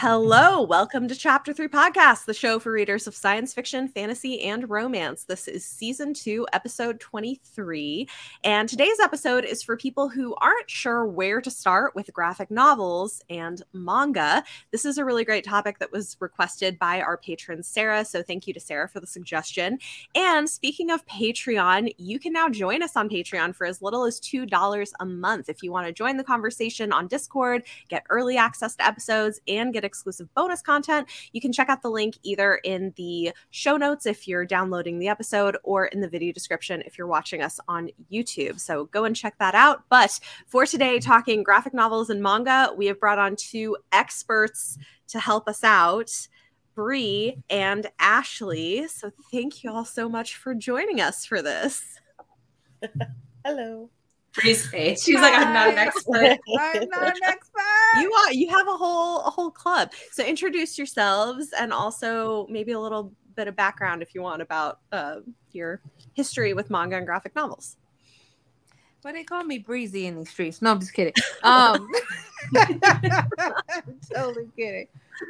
Hello, welcome to Chapter 3 Podcast, the show for readers of science fiction, fantasy, and romance. This is season 2, episode 23. And today's episode is for people who aren't sure where to start with graphic novels and manga. This is a really great topic that was requested by our patron, Sarah. So thank you to Sarah for the suggestion. And speaking of Patreon, you can now join us on Patreon for as little as $2 a month. If you want to join the conversation on Discord, get early access to episodes, and get exclusive bonus content, you can check out the link either in the show notes if you're downloading the episode or in the video description if you're watching us on YouTube. So go and check that out. But for today, talking graphic novels and manga, we have brought on two experts to help us out. Bree and Ashley. So thank you all so much for joining us for this. Hello. Bree's face. She's like, I'm not an expert. I'm not an expert. You are you have a whole a whole club. So introduce yourselves and also maybe a little bit of background if you want about uh, your history with manga and graphic novels. But they call me breezy in these streets. No, I'm just kidding. Um, totally kidding.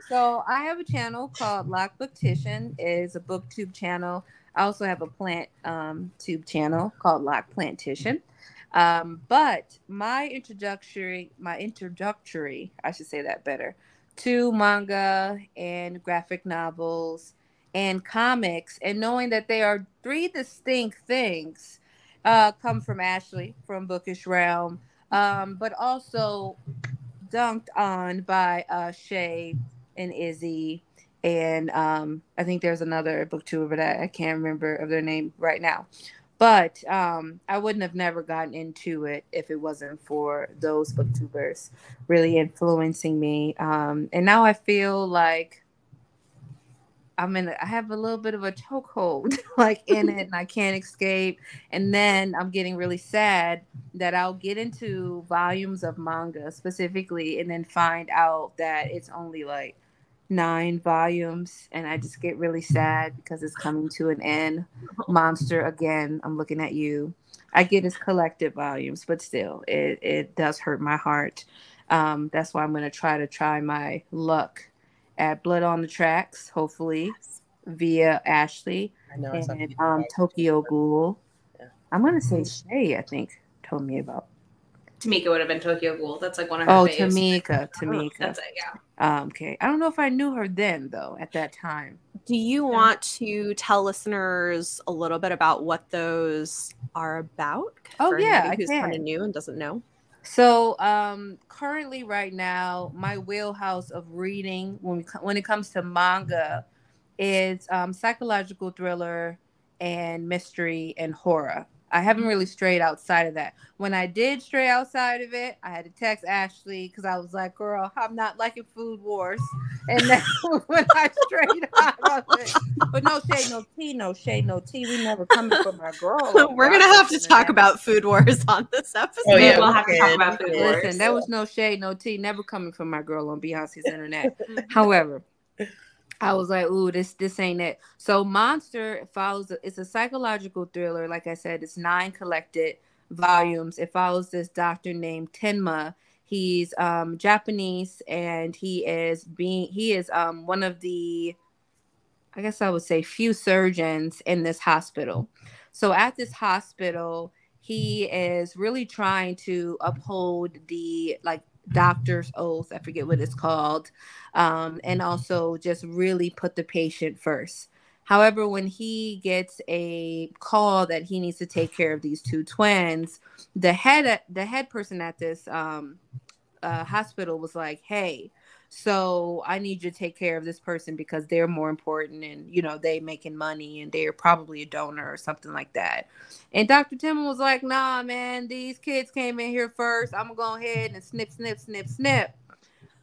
So I have a channel called Lock Booktition. is a booktube channel. I also have a plant um, tube channel called Lock Plantition. Um, but my introductory, my introductory, I should say that better, to manga and graphic novels and comics, and knowing that they are three distinct things, uh, come from Ashley from Bookish Realm, um, but also dunked on by uh, Shay and Izzy. And um, I think there's another booktuber, but I, I can't remember of their name right now but um, I wouldn't have never gotten into it if it wasn't for those booktubers really influencing me. Um, and now I feel like I'm in. I have a little bit of a chokehold, like in it, and I can't escape. And then I'm getting really sad that I'll get into volumes of manga specifically, and then find out that it's only like nine volumes and I just get really sad because it's coming to an end. Monster again, I'm looking at you. I get his collected volumes, but still it, it does hurt my heart. Um, that's why I'm gonna try to try my luck at Blood on the Tracks, hopefully via Ashley and um, Tokyo Ghoul. Yeah. I'm gonna say Shay, I think, told me about. Tamika would have been Tokyo Ghoul. That's like one of her. Oh, faves. Tamika, Tamika. That's it. Yeah. Um, okay. I don't know if I knew her then though at that time. Do you want to tell listeners a little bit about what those are about? Oh yeah, who's kind of new and doesn't know. So um, currently, right now, my wheelhouse of reading when we, when it comes to manga is um, psychological thriller and mystery and horror. I haven't really strayed outside of that. When I did stray outside of it, I had to text Ashley because I was like, "Girl, I'm not liking Food Wars," and then when I strayed out of it, but no shade, no tea, no shade, no tea. We never coming from our girl. We're gonna have to talk about Food Wars on this episode. Oh yeah, we'll have to talk about Food Wars. Listen, there was no shade, no tea, never coming from my girl on Beyonce's internet. However. I was like, ooh, this this ain't it. So Monster follows it's a psychological thriller. Like I said, it's nine collected volumes. It follows this doctor named Tenma. He's um Japanese and he is being he is um one of the I guess I would say few surgeons in this hospital. So at this hospital, he is really trying to uphold the like doctor's oath. I forget what it's called. Um, and also just really put the patient first. However, when he gets a call that he needs to take care of these two twins, the head the head person at this um, uh, hospital was like, "Hey, so I need you to take care of this person because they're more important and you know they making money and they're probably a donor or something like that. And Dr. Tim was like, nah, man, these kids came in here first. I'm gonna go ahead and snip, snip, snip, snip.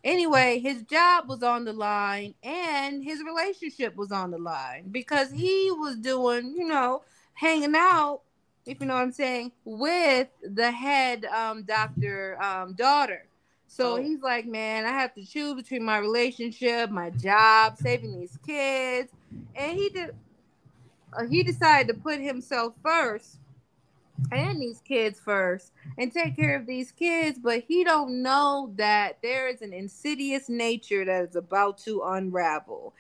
Anyway, his job was on the line and his relationship was on the line because he was doing, you know, hanging out, if you know what I'm saying, with the head um, doctor um, daughter. So oh. he's like, man, I have to choose between my relationship, my job, saving these kids, and he did. Uh, he decided to put himself first and these kids first and take care of these kids but he don't know that there is an insidious nature that is about to unravel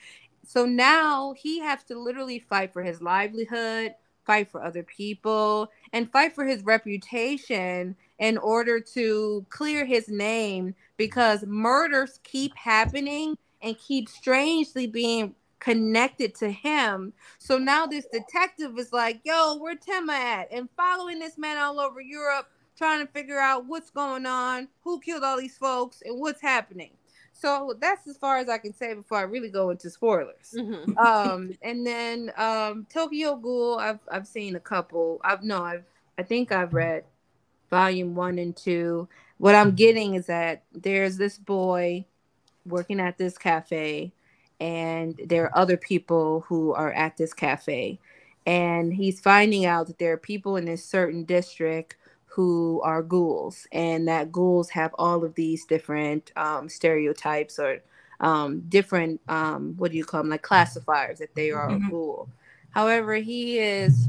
so now he has to literally fight for his livelihood fight for other people and fight for his reputation in order to clear his name because murders keep happening and keep strangely being connected to him. So now this detective is like, yo, where Tema at? And following this man all over Europe, trying to figure out what's going on, who killed all these folks, and what's happening. So that's as far as I can say before I really go into spoilers. Mm-hmm. um, and then um, Tokyo Ghoul, I've I've seen a couple. I've no, I've I think I've read volume one and two. What I'm getting is that there's this boy working at this cafe and there are other people who are at this cafe and he's finding out that there are people in this certain district who are ghouls and that ghouls have all of these different um, stereotypes or um, different um, what do you call them like classifiers that they are mm-hmm. a ghoul however he is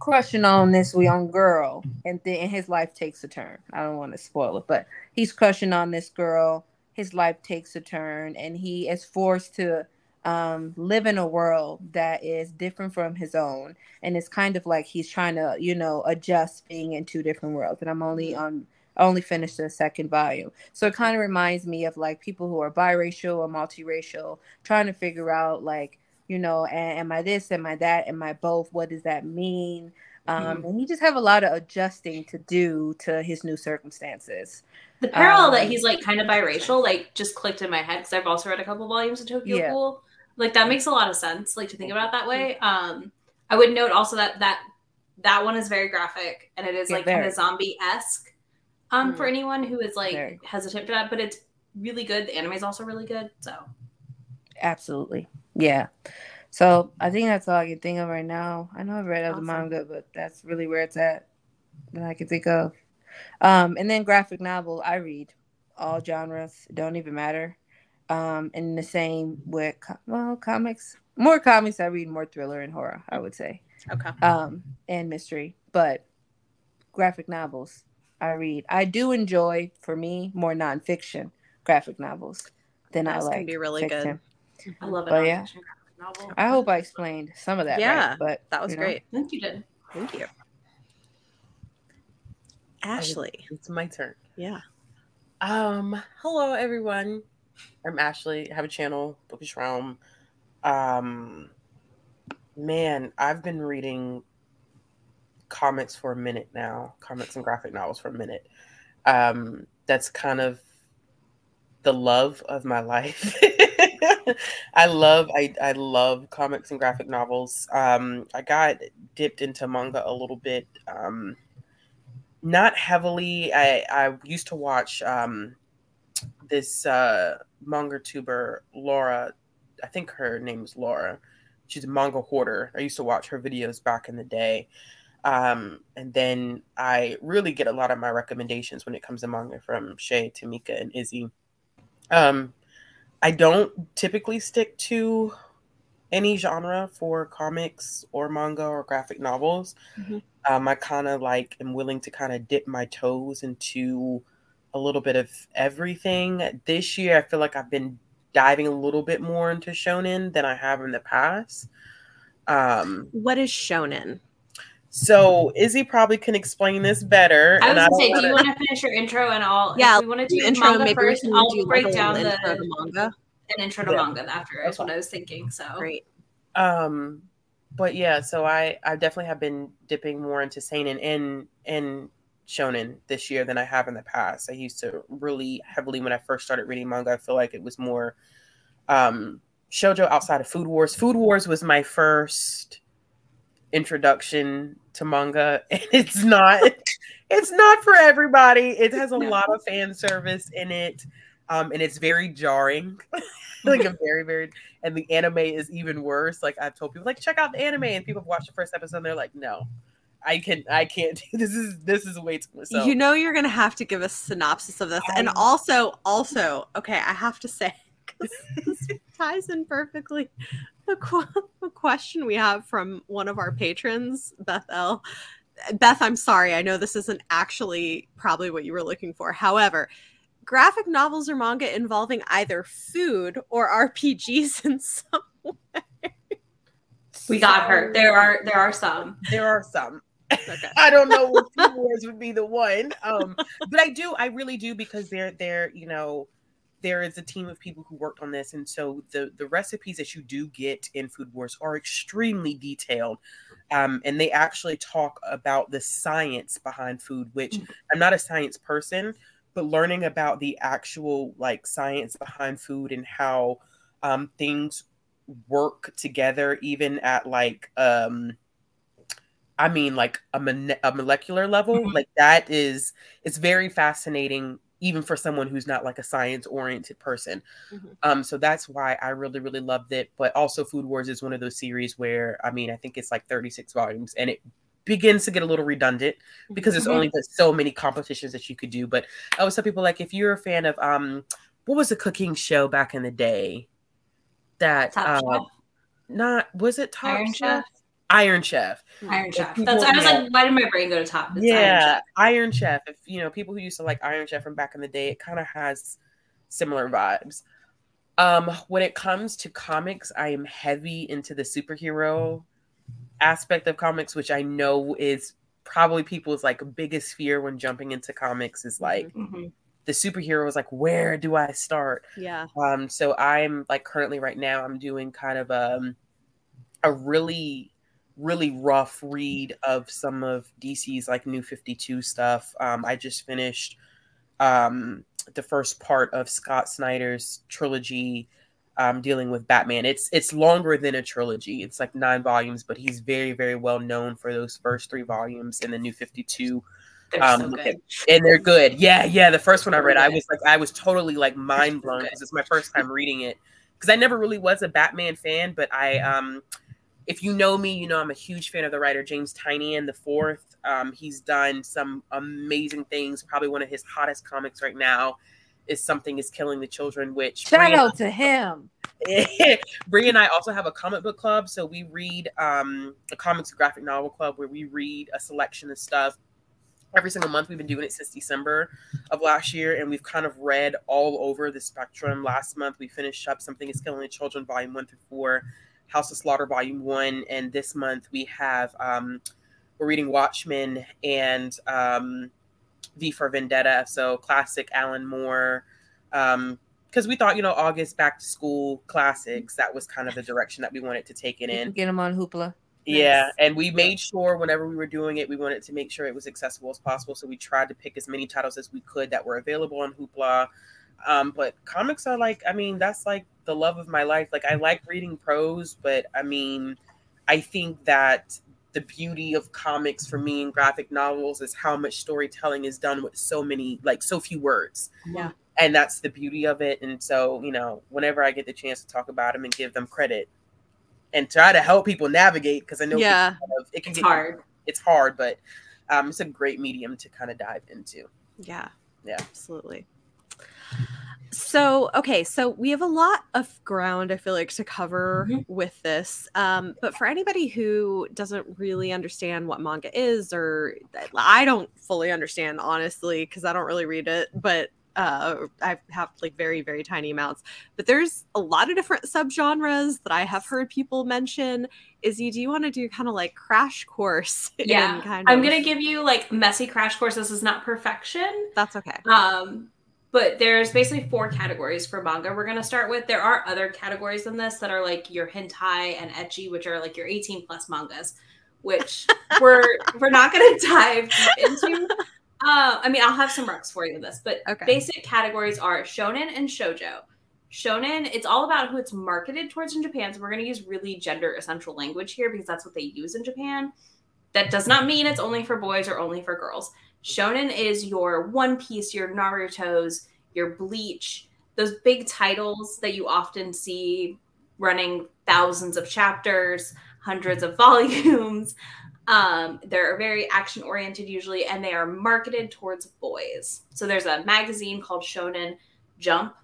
crushing on this young girl and then his life takes a turn i don't want to spoil it but he's crushing on this girl his life takes a turn and he is forced to um, live in a world that is different from his own. And it's kind of like he's trying to, you know, adjust being in two different worlds. And I'm only on, I only finished the second volume. So it kind of reminds me of like people who are biracial or multiracial trying to figure out, like, you know, and am I this? Am I that? Am I both? What does that mean? Um, mm-hmm. And he just have a lot of adjusting to do to his new circumstances. The parallel um, that he's like kind of biracial, like just clicked in my head because I've also read a couple volumes of Tokyo yeah. Ghoul. Like that makes a lot of sense, like to think about that way. Um, I would note also that that that one is very graphic and it is yeah, like kind of zombie esque. Um, mm. for anyone who is like very. hesitant for that, but it's really good. The anime is also really good. So, absolutely, yeah. So I think that's all I can think of right now. I know I've read awesome. other manga, but that's really where it's at that I can think of. Um, and then graphic novel, I read all genres, don't even matter. Um, and the same with well comics, more comics. I read more thriller and horror. I would say. Okay. Um, and mystery, but graphic novels I read. I do enjoy, for me, more nonfiction graphic novels than That's I like. Can be really fiction. good. I love it. But yeah, novel. I hope I explained some of that. Yeah, right, but that was great. Know. I think you did. Thank you. Ashley. It's my turn. Yeah. Um, hello everyone. I'm Ashley. I have a channel, Bookish Realm. Um man, I've been reading comics for a minute now, comics and graphic novels for a minute. Um, that's kind of the love of my life. I love I, I love comics and graphic novels. Um, I got dipped into manga a little bit. Um, not heavily. I I used to watch um, this uh, manga tuber Laura. I think her name is Laura. She's a manga hoarder. I used to watch her videos back in the day. Um, and then I really get a lot of my recommendations when it comes to manga from Shay, Tamika, and Izzy. Um, I don't typically stick to any genre for comics or manga or graphic novels. Mm-hmm. Um, I kind of like am willing to kind of dip my toes into a little bit of everything. This year, I feel like I've been diving a little bit more into shonen than I have in the past. Um, what is shonen? So Izzy probably can explain this better. I was gonna say, do you want to finish your intro and all? Yeah, we want to do intro manga maybe first. I'll do break like down the intro to manga. An intro to yeah. manga after is what I was thinking. So great. Um, but yeah, so I I definitely have been dipping more into seinen and and shonen this year than I have in the past. I used to really heavily when I first started reading manga. I feel like it was more um shojo outside of Food Wars. Food Wars was my first introduction to manga and it's not it's not for everybody it has a no. lot of fan service in it um and it's very jarring like a very very and the anime is even worse like i've told people like check out the anime and people have watched the first episode and they're like no I can I can't this is this is way too much. So. You know you're gonna have to give a synopsis of this. I and also also okay, I have to say this ties in perfectly the, qu- question we have from one of our patrons, Beth L. Beth, I'm sorry. I know this isn't actually probably what you were looking for. However, graphic novels or manga involving either food or RPGs in some way. We got her. There are there are some. There are some. Okay. I don't know what Wars would be the one. Um, but I do, I really do because they're they're, you know, there is a team of people who worked on this. And so the the recipes that you do get in Food Wars are extremely detailed. Um, and they actually talk about the science behind food, which mm-hmm. I'm not a science person, but learning about the actual like science behind food and how um, things work together, even at like um, I mean, like a, mon- a molecular level, mm-hmm. like that is it's very fascinating, even for someone who's not like a science oriented person. Mm-hmm. Um, so that's why I really, really loved it. But also, Food Wars is one of those series where I mean, I think it's like 36 volumes, and it begins to get a little redundant because there's mm-hmm. only so many competitions that you could do. But I always tell people like, if you're a fan of um, what was the cooking show back in the day? That Top uh, not was it Top Iron Chef? Chef? Iron Chef. Iron Chef. People, That's I was like, why did my brain go to top? It's yeah, Iron Chef. Iron Chef. If you know people who used to like Iron Chef from back in the day, it kind of has similar vibes. Um, when it comes to comics, I am heavy into the superhero aspect of comics, which I know is probably people's like biggest fear when jumping into comics is like mm-hmm. the superhero is like, where do I start? Yeah. Um, so I'm like currently right now I'm doing kind of um a really really rough read of some of DC's like new 52 stuff. Um, I just finished um, the first part of Scott Snyder's trilogy um, dealing with Batman. It's it's longer than a trilogy. It's like nine volumes, but he's very very well known for those first three volumes in the New Fifty Two. Um, so and they're good. Yeah, yeah. The first one I read, I was like, I was totally like mind blown because it's my first time reading it. Because I never really was a Batman fan, but I um if you know me, you know I'm a huge fan of the writer James Tynion the fourth. Um, he's done some amazing things. Probably one of his hottest comics right now is Something is Killing the Children, which shout out to him. Bree and I also have a comic book club, so we read um, a comics graphic novel club where we read a selection of stuff every single month. We've been doing it since December of last year, and we've kind of read all over the spectrum. Last month, we finished up Something is Killing the Children, volume one through four. House of Slaughter Volume One, and this month we have um, we're reading Watchmen and um, V for Vendetta. So classic Alan Moore. Um, because we thought, you know, August back to school classics, that was kind of the direction that we wanted to take it in. Get them on Hoopla. Yeah, nice. and we made sure whenever we were doing it, we wanted to make sure it was accessible as possible. So we tried to pick as many titles as we could that were available on Hoopla. Um, but comics are like, I mean, that's like the love of my life. Like I like reading prose, but I mean, I think that the beauty of comics for me and graphic novels is how much storytelling is done with so many like so few words. Yeah. And that's the beauty of it. And so, you know, whenever I get the chance to talk about them and give them credit and try to help people navigate, because I know yeah. Kind of, it can it's get hard. It's hard, but um, it's a great medium to kind of dive into. Yeah. Yeah. Absolutely. So, okay, so we have a lot of ground, I feel like, to cover mm-hmm. with this. Um, but for anybody who doesn't really understand what manga is, or I don't fully understand, honestly, because I don't really read it, but uh, I have like very, very tiny amounts. But there's a lot of different subgenres that I have heard people mention. Izzy, do you want to do kind of like crash course? Yeah, kind of... I'm gonna give you like messy crash course. This is not perfection. That's okay. Um, but there's basically four categories for manga we're going to start with. There are other categories in this that are like your hentai and ecchi which are like your 18 plus mangas which we're we're not going to dive into. Uh, i mean i'll have some marks for you in this but okay. basic categories are shonen and shojo shonen it's all about who it's marketed towards in japan so we're going to use really gender essential language here because that's what they use in japan. That does not mean it's only for boys or only for girls Shonen is your One Piece, your Naruto's, your Bleach, those big titles that you often see running thousands of chapters, hundreds of volumes. Um, they're very action oriented usually, and they are marketed towards boys. So there's a magazine called Shonen Jump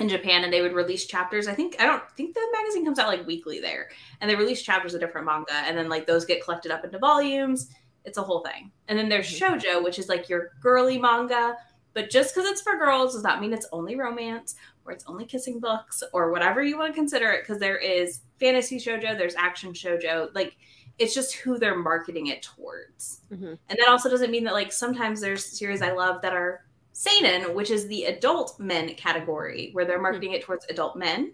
in Japan, and they would release chapters. I think I don't think the magazine comes out like weekly there, and they release chapters of different manga, and then like those get collected up into volumes It's a whole thing. And then there's mm-hmm. shojo, which is like your girly manga. But just because it's for girls does not mean it's only romance or it's only kissing books or whatever you want to consider it. Because there is fantasy shojo, there's action shojo. Like it's just who they're marketing it towards. Mm-hmm. And that also doesn't mean that like sometimes there's series I love that are seinen, which is the adult men category where they're mm-hmm. marketing mm-hmm. it towards adult men.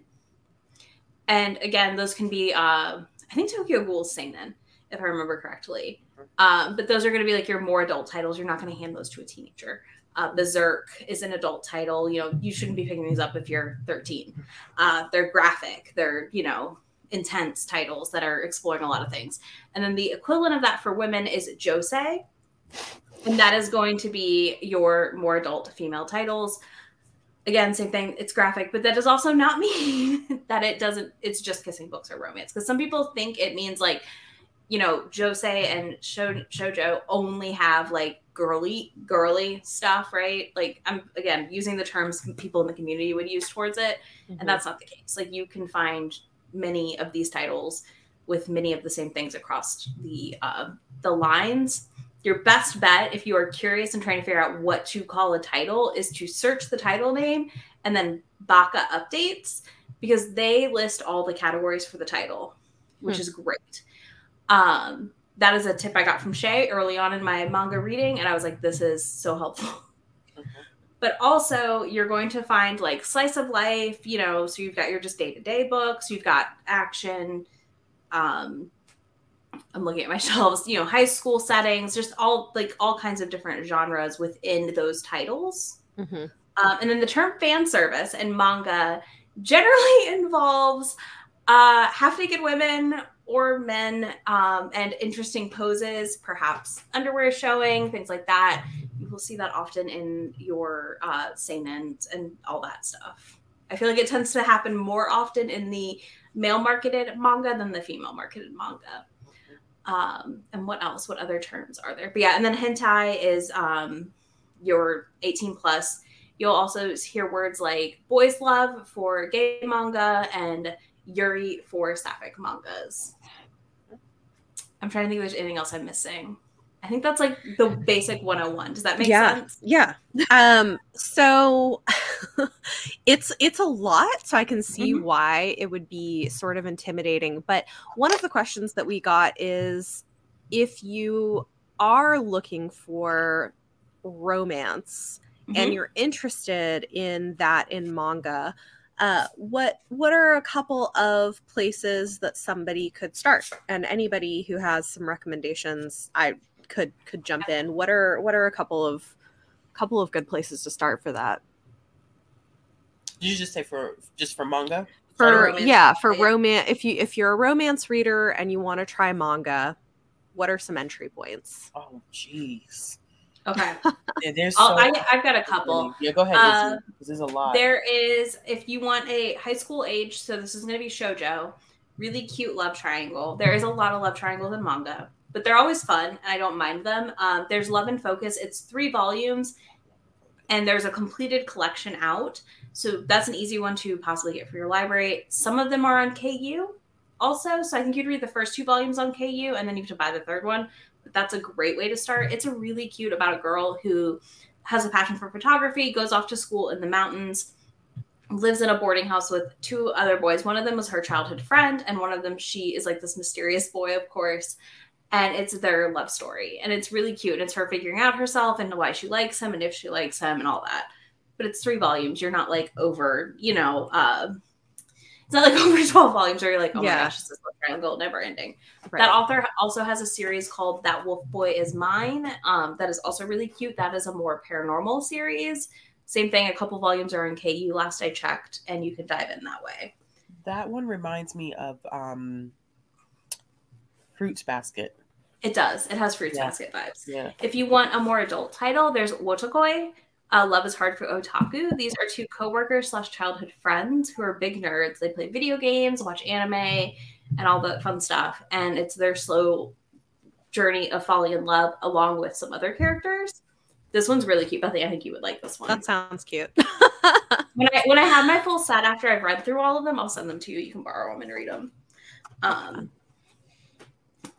And again, those can be uh, I think Tokyo Ghoul seinen if I remember correctly. Um, but those are going to be like your more adult titles. You're not going to hand those to a teenager. Uh, Berserk is an adult title. You know, you shouldn't be picking these up if you're 13. Uh, they're graphic. They're you know intense titles that are exploring a lot of things. And then the equivalent of that for women is josei, and that is going to be your more adult female titles. Again, same thing. It's graphic, but that does also not mean that it doesn't. It's just kissing books or romance because some people think it means like you know, josei and Shoujo only have like girly, girly stuff, right? Like I'm again using the terms people in the community would use towards it, mm-hmm. and that's not the case. Like you can find many of these titles with many of the same things across the uh, the lines. Your best bet, if you are curious and trying to figure out what to call a title, is to search the title name and then Baka updates because they list all the categories for the title, which hmm. is great. Um, that is a tip I got from Shay early on in my manga reading, and I was like, this is so helpful. Mm-hmm. But also, you're going to find like slice of life, you know, so you've got your just day to day books, you've got action. Um, I'm looking at my shelves, you know, high school settings, just all like all kinds of different genres within those titles. Mm-hmm. Um, and then the term fan service and manga generally involves uh, half naked women or men um, and interesting poses, perhaps underwear showing, things like that. You will see that often in your uh, seinen and all that stuff. I feel like it tends to happen more often in the male marketed manga than the female marketed manga. Um, and what else? What other terms are there? But yeah, and then hentai is um, your 18 plus. You'll also hear words like boys love for gay manga and Yuri for sapphic mangas. I'm trying to think if there's anything else I'm missing. I think that's like the basic 101. Does that make yeah, sense? Yeah. Um so it's it's a lot so I can see mm-hmm. why it would be sort of intimidating, but one of the questions that we got is if you are looking for romance mm-hmm. and you're interested in that in manga, uh, what what are a couple of places that somebody could start? And anybody who has some recommendations i could could jump in. What are what are a couple of couple of good places to start for that? Did you just say for just for manga? For yeah for romance if you if you're a romance reader and you want to try manga what are some entry points? Oh jeez Okay. yeah, there's so I, have got a couple. Yeah, go ahead. Uh, there's a lot. There is, if you want a high school age, so this is going to be shojo, really cute love triangle. There is a lot of love triangles in manga, but they're always fun, and I don't mind them. Um, there's Love in Focus. It's three volumes, and there's a completed collection out. So that's an easy one to possibly get for your library. Some of them are on KU also. So I think you'd read the first two volumes on KU, and then you have to buy the third one that's a great way to start. It's a really cute about a girl who has a passion for photography, goes off to school in the mountains, lives in a boarding house with two other boys. One of them was her childhood friend, and one of them she is like this mysterious boy, of course. And it's their love story. And it's really cute. And it's her figuring out herself and why she likes him and if she likes him and all that. But it's three volumes. You're not like over, you know, uh, it's not like over 12 volumes where you're like, oh yeah. my gosh, this is a triangle never ending. Right. That author also has a series called That Wolf Boy Is Mine. Um, that is also really cute. That is a more paranormal series. Same thing, a couple volumes are in KU last I checked, and you can dive in that way. That one reminds me of um, Fruits Basket. It does. It has Fruits yeah. Basket vibes. Yeah. If you want a more adult title, there's Wotakoi, uh, Love is Hard for Otaku. These are two coworkers slash childhood friends who are big nerds. They play video games, watch anime, and all the fun stuff. And it's their slow journey of falling in love along with some other characters. This one's really cute, Bethany. I think you would like this one. That sounds cute. when I when I have my full set after I've read through all of them, I'll send them to you. You can borrow them and read them. Um,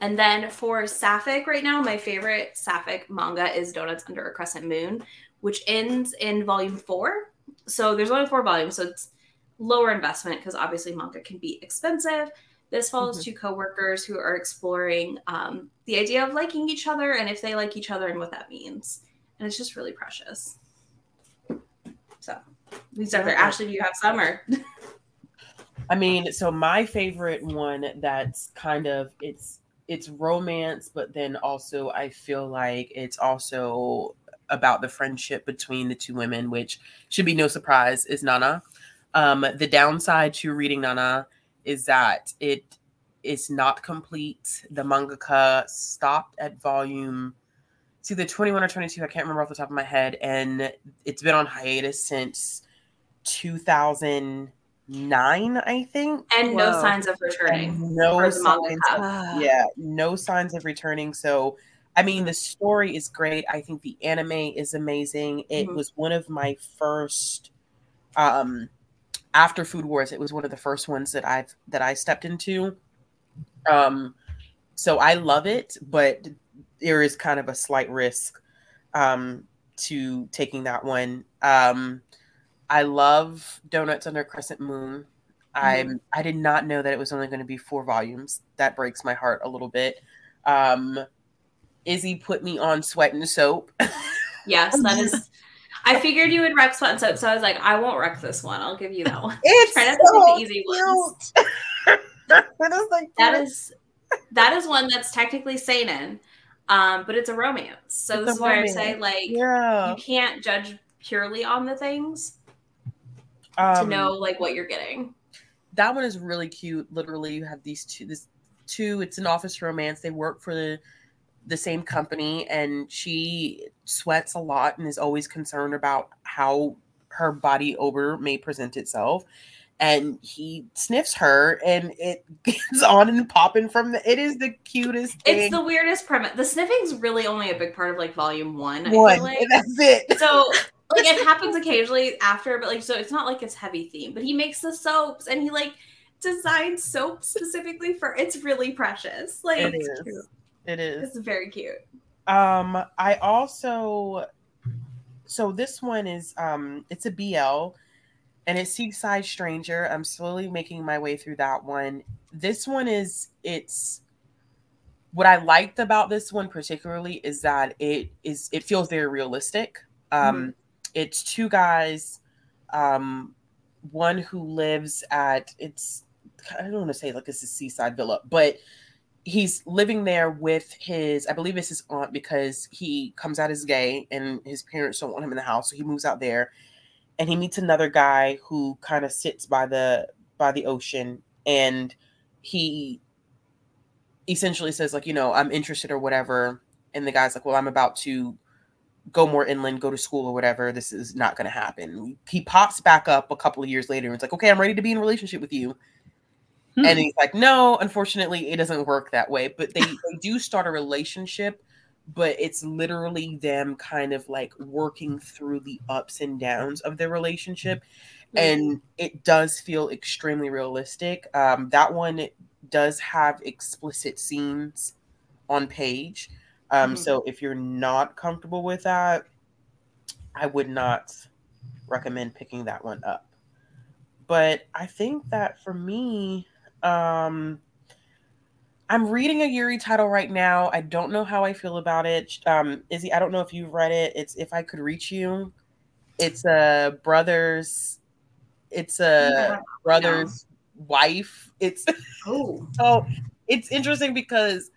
and then for sapphic right now, my favorite sapphic manga is Donuts Under a Crescent Moon, which ends in volume four. So there's only four volumes, so it's lower investment because obviously manga can be expensive. This follows mm-hmm. two coworkers who are exploring um, the idea of liking each other and if they like each other and what that means. And it's just really precious. So we start there. Ashley, do you have summer? I mean, so my favorite one that's kind of it's it's romance, but then also I feel like it's also about the friendship between the two women, which should be no surprise, is Nana. Um, the downside to reading Nana is that it is not complete. The mangaka stopped at volume it's either 21 or 22, I can't remember off the top of my head, and it's been on hiatus since 2000 nine, I think. And Whoa. no signs of returning. And no signs. Of, yeah, no signs of returning. So, I mean, the story is great. I think the anime is amazing. It mm-hmm. was one of my first, um, after Food Wars. It was one of the first ones that I've that I stepped into. Um, so I love it, but there is kind of a slight risk, um, to taking that one. Um I love Donuts Under Crescent Moon. Mm-hmm. I I did not know that it was only going to be four volumes. That breaks my heart a little bit. Um, Izzy put me on Sweat and Soap. yes, that is. I figured you would wreck Sweat and Soap, so I was like, I won't wreck this one. I'll give you that one. It's Try not so to the easy ones. that is like that is that is one that's technically seinen, um, but it's a romance. So it's this is where I say like yeah. you can't judge purely on the things um, to know like what you're getting. That one is really cute. Literally, you have these two. This two. It's an office romance. They work for the the same company, and she sweats a lot and is always concerned about how her body odor may present itself. And he sniffs her, and it gets on and popping from the. It is the cutest. Thing. It's the weirdest premise. The sniffing's really only a big part of like volume one. One, like. that's it. So like it happens occasionally after, but like so it's not like it's heavy theme. But he makes the soaps and he like designs soap specifically for it's really precious. Like it is. It is. It's very cute. Um, I also so this one is um it's a BL and it's Seaside Stranger. I'm slowly making my way through that one. This one is it's what I liked about this one particularly is that it is it feels very realistic. Um mm-hmm it's two guys um one who lives at it's i don't want to say like it's a seaside villa but he's living there with his i believe it's his aunt because he comes out as gay and his parents don't want him in the house so he moves out there and he meets another guy who kind of sits by the by the ocean and he essentially says like you know i'm interested or whatever and the guy's like well i'm about to go more inland, go to school or whatever, this is not going to happen. He pops back up a couple of years later and it's like, okay, I'm ready to be in a relationship with you. Hmm. And he's like, no, unfortunately, it doesn't work that way. But they, they do start a relationship, but it's literally them kind of like working through the ups and downs of their relationship. Hmm. And it does feel extremely realistic. Um, that one does have explicit scenes on page um, mm-hmm. So if you're not comfortable with that, I would not recommend picking that one up. But I think that for me, um, I'm reading a Yuri title right now. I don't know how I feel about it. Um, Izzy, I don't know if you've read it. It's If I Could Reach You. It's a brother's. It's a yeah, brother's wife. It's oh, so it's interesting because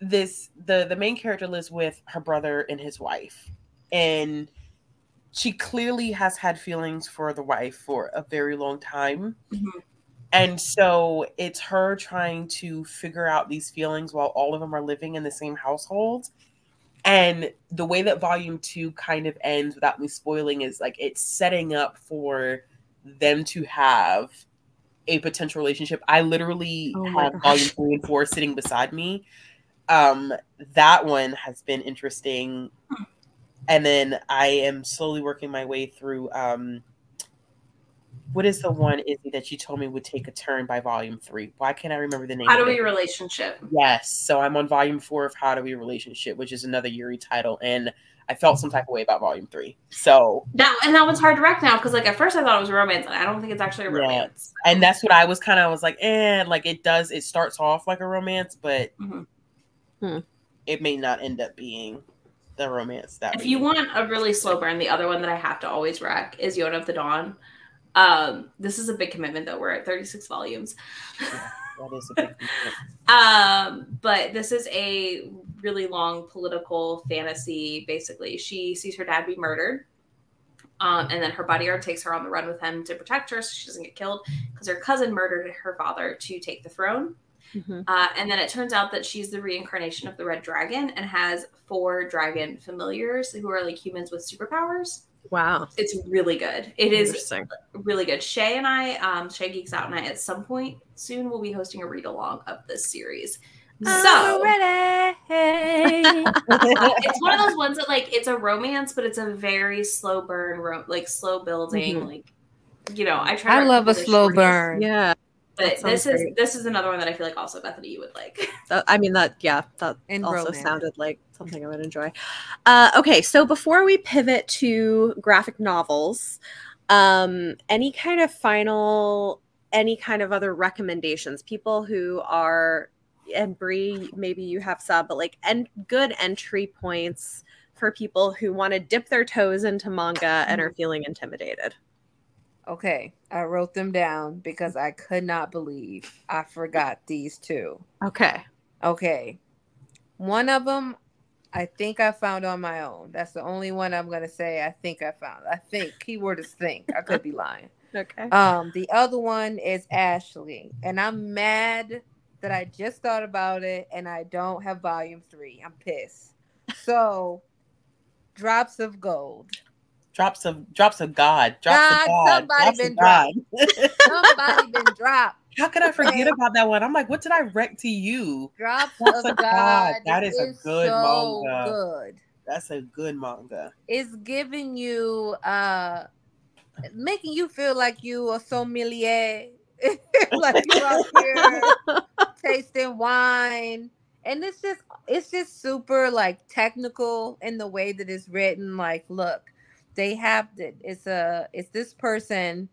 this the the main character lives with her brother and his wife and she clearly has had feelings for the wife for a very long time mm-hmm. And so it's her trying to figure out these feelings while all of them are living in the same household and the way that volume two kind of ends without me spoiling is like it's setting up for them to have a potential relationship i literally oh have gosh. volume three and four sitting beside me um, that one has been interesting. And then I am slowly working my way through um, what is the one Izzy that you told me would take a turn by volume three? Why can't I remember the name? How do we it? relationship? Yes. So I'm on volume four of How Do We Relationship, which is another Yuri title, and I felt some type of way about volume three. So That and that one's hard to wreck now because like at first I thought it was a romance and I don't think it's actually a Yeah. romance. and that's what I was kind of was like, eh, like it does. It starts off like a romance, but Mhm. Hmm. it may not end up being the romance that. If you want a really slow burn, the other one that I have to always wreck is Yona of the Dawn. Um, this is a big commitment though. We're at 36 volumes. that is a big commitment. Um, but this is a really long political fantasy. Basically, she sees her dad be murdered. Um, and then her bodyguard takes her on the run with him to protect her so she doesn't get killed because her cousin murdered her father to take the throne. Mhm. Uh, and then it turns out that she's the reincarnation of the red dragon and has four dragon familiars who are like humans with superpowers. Wow. It's really good. It is really good. Shay and I, um, Shay Geeks Out and I, at some point soon will be hosting a read along of this series. So ready. it's one of those ones that like it's a romance, but it's a very slow burn, ro- like slow building. Mhm. Like you know, I try. to I love a slow shorties, burn. Yeah. But this is great. this is another one that I feel like also Bethany you would like. I mean that yeah, that And also romance. sounded like something I would enjoy. Uh, okay, so before we pivot to graphic novels, um, any kind of final, any kind of other recommendations? People who are and Bree, maybe you have some, but like and good entry points for people who want to dip their toes into manga and are feeling intimidated. Okay, I wrote them down because I could not believe I forgot these two. Okay. Okay. One of them I think I found on my own. That's the only one I'm going to say I think I found. I think keyword is think. I could be lying. Okay. Um the other one is Ashley and I'm mad that I just thought about it and I don't have volume 3. I'm pissed. So Drops of Gold. Drops of drops of God, drops of God, God, somebody drops been God. Somebody been dropped. How could I forget about that one? I'm like, what did I wreck to you? Drops Drops of God. God. That is a good so manga. good. That's a good manga. It's giving you uh making you feel like you a sommelier. like you out here tasting wine. And it's just it's just super like technical in the way that it's written. Like, look, they have it's a it's this person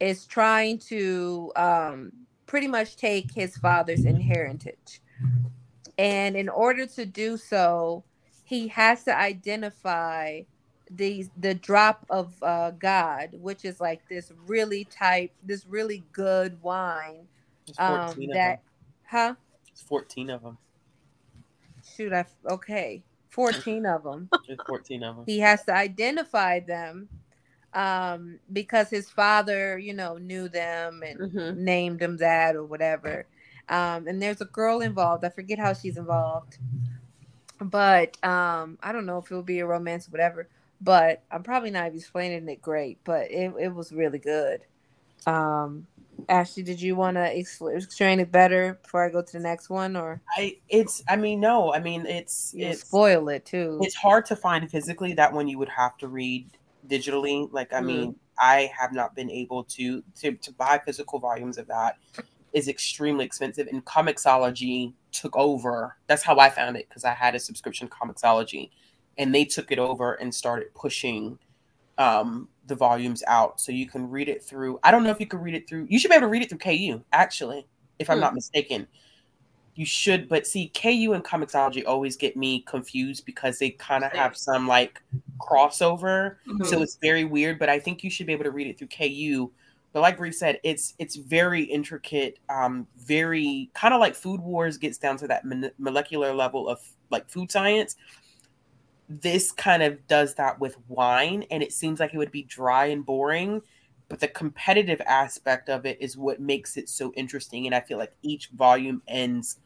is trying to um pretty much take his father's inheritance. And in order to do so, he has to identify the the drop of uh, God, which is like this really type, this really good wine. Um, 14 of that, them. huh? it's 14 of them. Shoot, I okay, fourteen of them. There's 14 of them. He has to identify them, um, because his father, you know, knew them and Mhm. named them that or whatever. Um, and there's a girl involved. I forget how she's involved, but um, I don't know if it will be a romance or whatever. But I'm probably not explaining it great, but it, it was really good. Um, Ashley, did you want to explain it better before I go to the next one, or I it's I mean no, I mean it's you it's spoil it too? it's hard to find physically that one you would have to read digitally like i Mhm. mean i have not been able to to, to buy physical volumes of that is extremely expensive and comixology took over that's how i found it because i had a subscription comixology and they took it over and started pushing um the volumes out so you can read it through. I don't know if you can read it through. You should be able to read it through ku actually if i'm Hmm. not mistaken. You should but see ku and comixology always get me confused because they kind of have some like crossover. So it's very weird but i think you should be able to read it through ku but like Bree said it's it's very intricate um very kind of like food wars gets down to that mon- molecular level of like food science this kind of does that with wine and it seems like it would be dry and boring but the competitive aspect of it is what makes it so interesting and i feel like each volume ends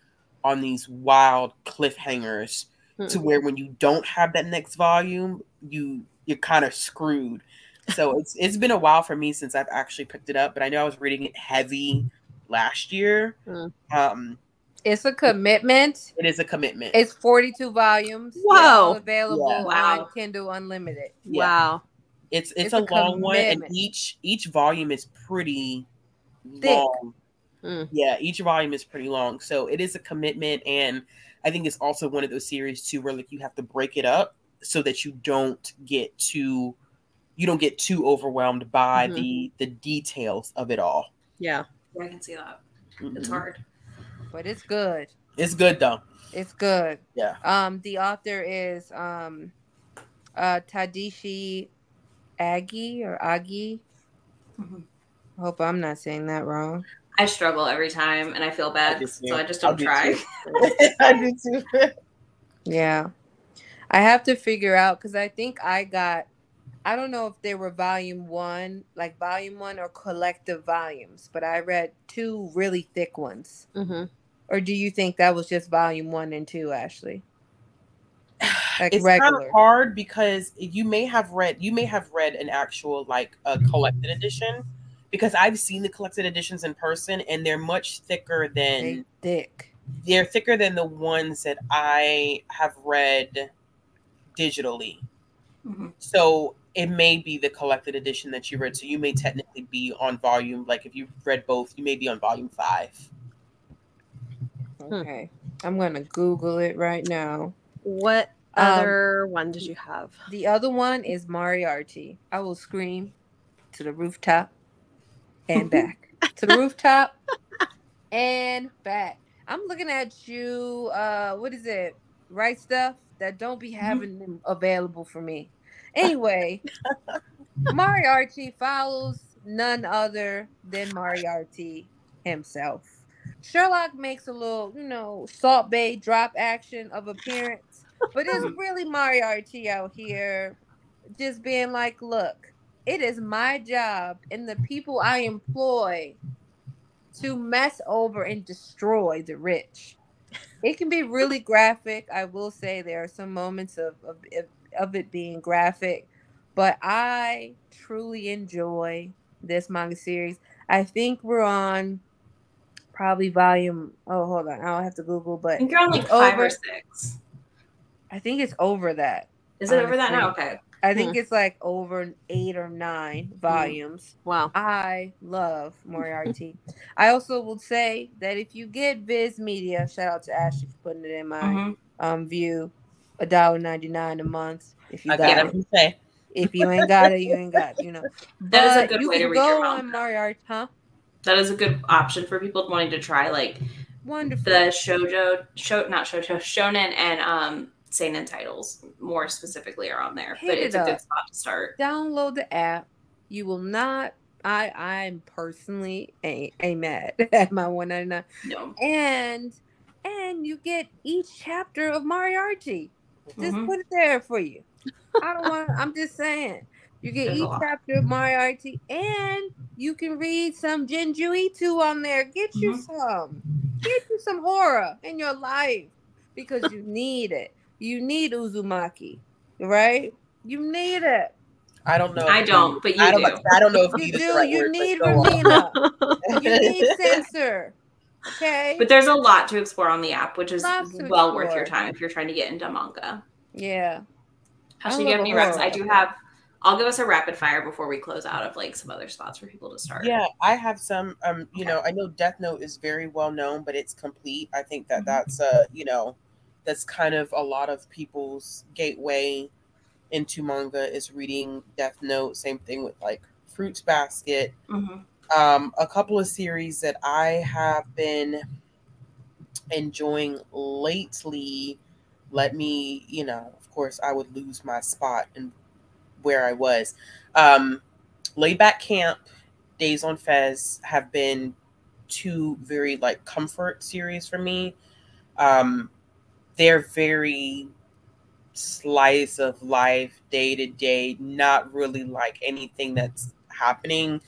on these wild cliffhangers to Hmm. where when you don't have that next volume you you're kind of screwed so it's it's been a while for me since i've actually picked it up but i know i was reading it heavy last year Hmm. um It's a commitment. it is a commitment It's 42 volumes. They're Whoa. all available Yeah. Wow. on Kindle Unlimited. Yeah. Wow. It's it's, It's a, a long one, and each each volume is pretty Thick. long. Mm. Yeah, each volume is pretty long, so it is a commitment, and I think it's also one of those series too where like you have to break it up so that you don't get too you don't get too overwhelmed by Mhm. the the details of it all. Yeah. Yeah, I can see that. It's Mhm. hard. But it's good. It's good though. It's good. Yeah. Um, the author is um, uh, Tadashi Aggie or Aggie. Mhm. Hope I'm not saying that wrong. I struggle every time, and I feel bad, do so. I just don't do try. too. I do too. Yeah, I have to figure out because I think I got. I don't know if they were volume one, like volume one, or collective volumes, but I read two really thick ones. hmm Or do you think that was just volume one and two, Ashley? Like it's kind of hard because you may have read you may have read an actual like a collected edition because I've seen the collected editions in person and they're much thicker than They thick. they're thicker than the ones that I have read digitally. Mhm. So it may be the collected edition that you read. So you may technically be on volume like if you've read both, you may be on volume five. Hmm. Okay, I'm gonna Google it right now. What Um, other one did you have? The other one is Moriarty. I will scream to the rooftop and back. to the rooftop and back. I'm looking at you. Uh, what is it? Right stuff that don't be having them available for me. Anyway, Moriarty follows none other than Moriarty himself. Sherlock makes a little, you know, Salt Bae drop action of appearance, but it's really Moriarty out here just being like, look, it is my job and the people I employ to mess over and destroy the rich. It can be really graphic. I will say there are some moments of, of, of it being graphic, but I truly enjoy this manga series. I think we're on probably volume. Oh, hold on. I'll have to Google, I but think you're on like five over. or six. I think it's over that. Is it over that now? Okay. I think it's like over eight or nine volumes. Wow. I love Moriarty. I also will say that if you get Viz Media, shout out to Ashley for putting it in my Mhm. um view, a dollar ninety nine a month. If you I got it, say. if you ain't got it, you ain't got it, you know. That is a good you way to can read your go manga. on Moriarty, huh? That is a good option for people wanting to try like Wonderful. the shojo, show not shojo, shonen and um seinen titles more specifically are on there. Hit but it's it a good spot to start. Download the app. You will not. I I'm personally a, a mad at my one ninety nine. No. and and you get each chapter of Moriarty. Just Mhm. put it there for you. I don't want. I'm just saying. You get There's a each lot. chapter of Moriarty, and you can read some Junji Ito on there. Get you Mhm. some. Get you some horror in your life because you need it. You need Uzumaki, right? You need it. I don't know. I if don't, you- but you I don't, do. I don't know if You either do. right You word, need go. Romina. You need censor. Okay. But there's a lot to explore on the app, which is Lots to well worth your time if you're trying to get into manga. yeah. Actually, do you have any a recs? I do have. I'll give us a rapid fire before we close out of like some other spots for people to start. Yeah, I have some. Um, you know, I know Death Note is very well known, but it's complete. I think that Mhm. that's uh, you know, that's kind of a lot of people's gateway into manga is reading Death Note. Same thing with like Fruits Basket. hmm Um, a couple of series that I have been enjoying lately. Let me, you know, of course, I would lose my spot and where I was. Um, Laid Back Camp, Days on Fez have been two very like comfort series for me. Um, they're very slice of life, day to day, not really like anything that's happening.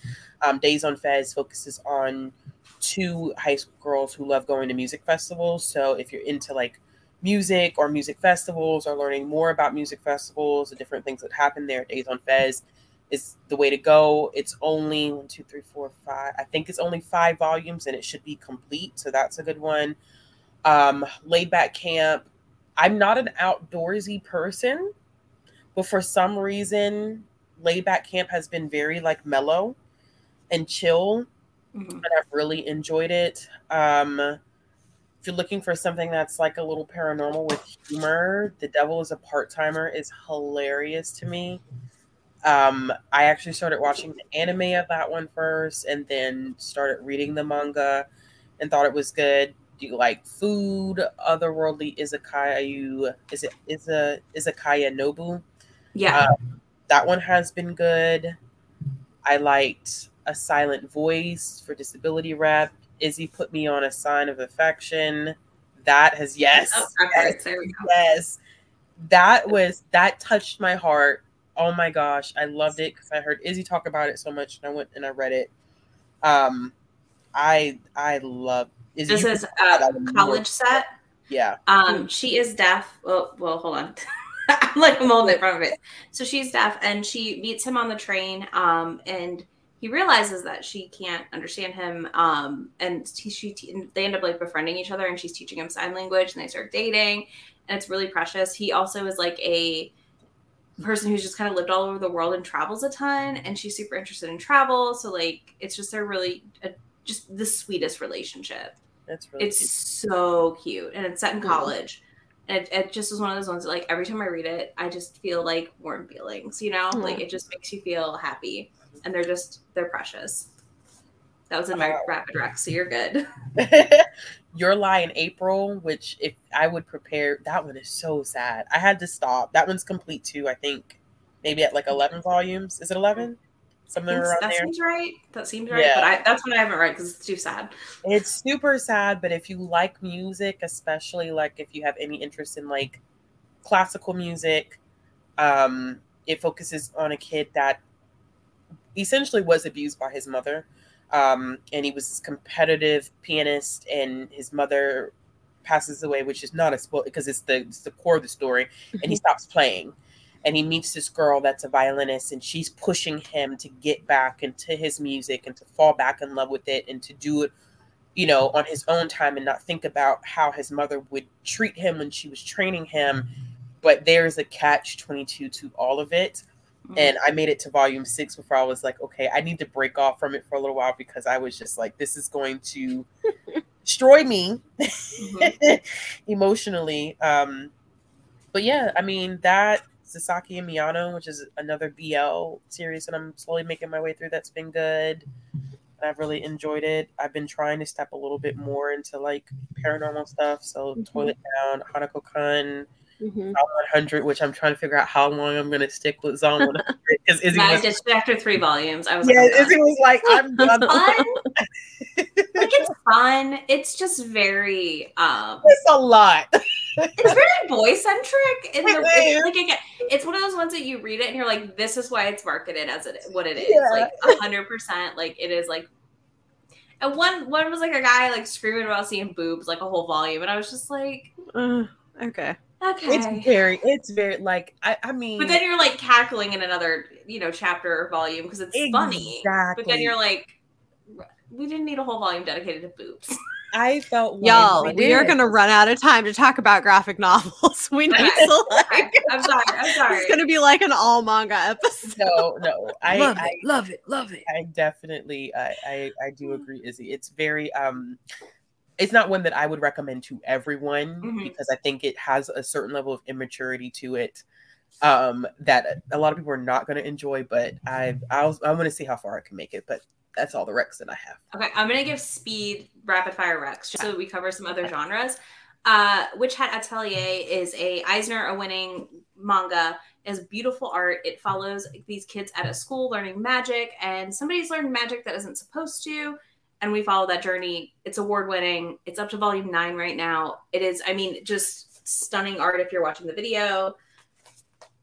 Um, Days on Fez focuses on two high school girls who love going to music festivals. So if you're into like music or music festivals or learning more about music festivals, the different things that happen there, Days on Fez is the way to go. It's only one, two, three, four, five. I think it's only five volumes and it should be complete. So that's a good one. Um, Laid Back Camp. I'm not an outdoorsy person, but for some reason, Laid Back Camp has been very like mellow and chill, Mhm. and I've really enjoyed it. Um, if you're looking for something that's like a little paranormal with humor, The Devil is a Part Timer is hilarious to me. Um, I actually started watching the anime of that one first, and then started reading the manga, and thought it was good. Do you like food? Otherworldly izakaya? You is it is a izakaya Nobu? Yeah. That one has been good. I liked a silent voice for disability rep. Izzy put me on a sign of affection. That has yes, oh, backwards. There we go. yes. That was that touched my heart. Oh my gosh, I loved it because I heard Izzy talk about it so much, and I went and I read it. Um, I I love Izzy. This is a college set. yeah. Um, she is deaf. Well, well, hold on. I'm like in front of it. So she's deaf, and she meets him on the train. Um, and he realizes that she can't understand him. Um, and he, she they end up like befriending each other, and she's teaching him sign language, and they start dating, and it's really precious. He also is like a person who's just kind of lived all over the world and travels a ton, and she's super interested in travel. So like, it's just a really a, just the sweetest relationship That's really it's cute. so cute and it's set in Mhm. college and it, it just was one of those ones that like every time i read it i just feel like warm feelings you know like it just makes you feel happy and they're just they're precious that was in my rapid rec so you're good Your Lie in April, which if I would prepare, that one is so sad. I had to stop. That one's complete too. I think maybe at like eleven volumes. Is it eleven? Something Thanks. around that there. seems right that seems right Yeah. but I, that's one i haven't read because it's too sad It's super sad, but if you like music, especially like if you have any interest in like classical music, um, it focuses on a kid that essentially was abused by his mother. Um, and he was this competitive pianist, and his mother passes away, which is not a spoil because it's the it's the core of the story, and he stops playing. And he meets this girl that's a violinist, and she's pushing him to get back into his music and to fall back in love with it and to do it you know, on his own time and not think about how his mother would treat him when she was training him. But there's a catch 22 to all of it. And I made it to volume six before I was like, okay, I need to break off from it for a little while because I was just like, this is going to destroy me Mhm. emotionally. Um, but yeah, I mean, that Sasaki and Miyano, which is another BL series that I'm slowly making my way through, that's been good. And I've really enjoyed it. I've been trying to step a little bit more into like paranormal stuff. So Mhm. Toilet Bound, Hanako Kun, Mhm. Zom 100, which I'm trying to figure out how long I'm going to stick with Zom 100. Because Izzy I was, ditched it after three volumes i was yeah, like, I'm. Izzy was like, I'm done. like it's fun it's just very um it's a lot. it's very boy centric in the It it's like again it's one of those ones that you read it and you're like this is why it's marketed as it what it is Yeah. like hundred percent like it is like and one one was like a guy like screaming about seeing boobs like a whole volume and I was just like Uh, okay. Okay It's very, it's very like, I, I mean, but then you're like cackling in another you know chapter or volume because it's funny Exactly. but then you're like we didn't need a whole volume dedicated to boobs I felt like Y'all, we we are going to run out of time to talk about graphic novels. We need to like. I'm sorry I'm sorry It's going to be like an all manga episode. no, no. I, love I, it, love it, love it. I definitely, I, I, I do agree, Izzy. It's very, um, it's not one that I would recommend to everyone Mhm. because I think it has a certain level of immaturity to it, um, that a lot of people are not going to enjoy. But I, I'll, I'm going to see how far I can make it. But that's all the recs that I have. Okay, I'm gonna give speed rapid fire recs just so we cover some other genres. Uh, Witch Hat Atelier is a Eisner a winning manga. Has beautiful art. It follows these kids at a school learning magic, and somebody's learned magic that isn't supposed to. And we follow that journey. It's award winning. It's up to volume nine right now. It is, I mean, just stunning art if you're watching the video.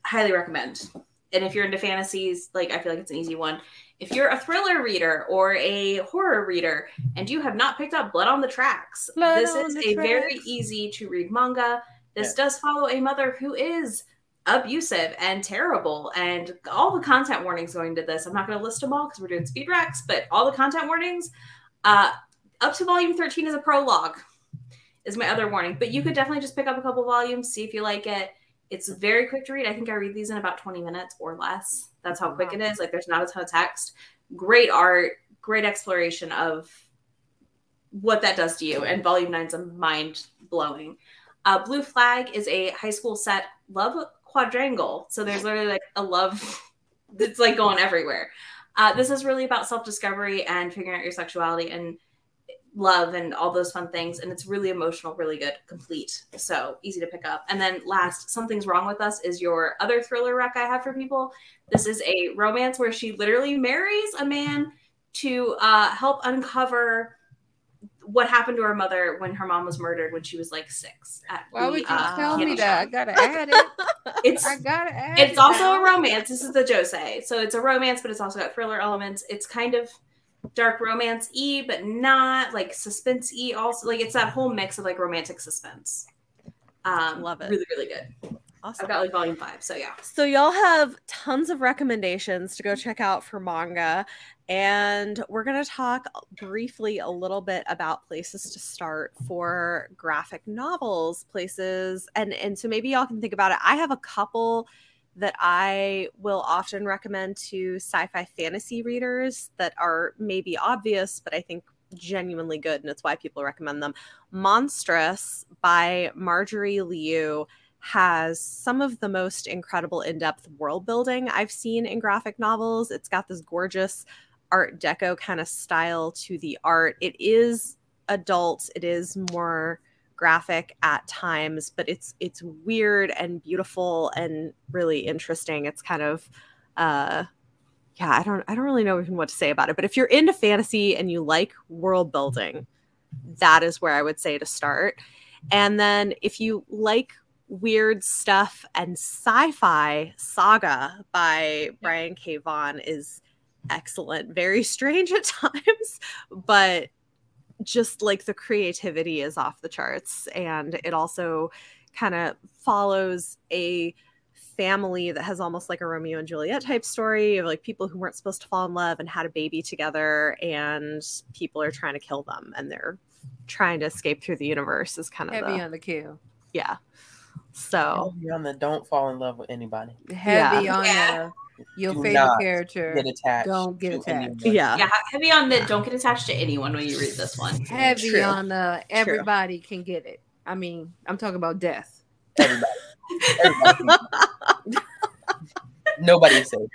Highly recommend. And if you're into fantasies, like I feel like it's an easy one if you're a thriller reader or a horror reader and you have not picked up Blood on the Tracks, Blood this is the a very easy to read manga. This does follow a mother who is abusive and terrible, and all the content warnings going to this. I'm not going to list them all because we're doing speed recs, but all the content warnings uh, up to volume 13 is a prologue, is my other warning. But you could definitely just pick up a couple volumes, see if you like it. It's very quick to read. I think I read these in about 20 minutes or less. That's how quick it is. Like there's not a ton of text. Great art, great exploration of what that does to you. And volume nine's a mind blowing. Uh, Blue Flag is a high school set love quadrangle. So there's literally like a love that's like going everywhere. Uh, this is really about self discovery and figuring out your sexuality and love and all those fun things. And it's really emotional, really good, complete. So easy to pick up. And then last, Something's Wrong with Us is your other thriller rec I have for people. This is a romance where she literally marries a man to uh, help uncover what happened to her mother when her mom was murdered when she was like six. Why the, would you uh, tell me that? I gotta add it. It's I gotta add It's it also now. a romance. This is the josei, so it's a romance, but it's also got thriller elements. It's kind of dark romance e, but not like suspense e. Also, like it's that whole mix of like romantic suspense. Um, Love it. Really, really good. Awesome. I've got like volume five. So yeah. So y'all have tons of recommendations to go check out for manga. And we're going to talk briefly a little bit about places to start for graphic novels, places. And, and so maybe y'all can think about it. I have a couple that I will often recommend to sci fi fantasy readers that are maybe obvious, but I think genuinely good. And it's why people recommend them. Monstrous by Marjorie Liu has some of the most incredible in-depth world building I've seen in graphic novels. It's got this gorgeous art deco kind of style to the art. It is adult, it is more graphic at times, but it's it's weird and beautiful and really interesting. It's kind of uh yeah, I don't I don't really know even what to say about it, but if you're into fantasy and you like world building, that is where I would say to start. And then if you like weird stuff and sci-fi saga by brian k. Vaughan is excellent. Very strange at times but just like the creativity is off the charts. And it also kind of follows a family that has almost like a romeo and juliet type story of like people who weren't supposed to fall in love and had a baby together and people are trying to kill them and they're trying to escape through the universe is kind of heavy the, on the kill yeah so heavy on the don't fall in love with anybody. Heavy yeah. on yeah. the your Do favorite character. Get attached. Don't get attached. Yeah. Yeah. Heavy on the don't get attached to anyone when you read this one. Heavy True. on the everybody True. can get it. I mean, I'm talking about death. Everybody. everybody. Nobody's safe.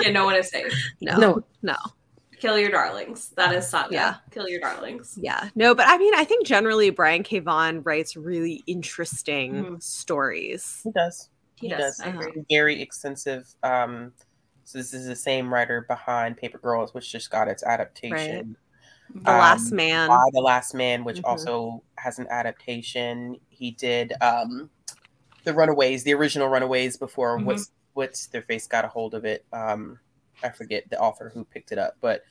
Yeah, no one is safe. No. No. No kill your darlings. That is saga. Yeah. Kill your darlings. Yeah. No, but I mean, I think generally Brian K. Vaughan writes really interesting mm-hmm. stories. He does. He, he does. does. Very extensive. Um, so this is the same writer behind Paper Girls, which just got its adaptation. Right. The um, Last Man. Y the Last Man, which mm-hmm. also has an adaptation. He did um, the Runaways, the original Runaways before mm-hmm. what's what's their face got a hold of it. Um, I forget the author who picked it up, but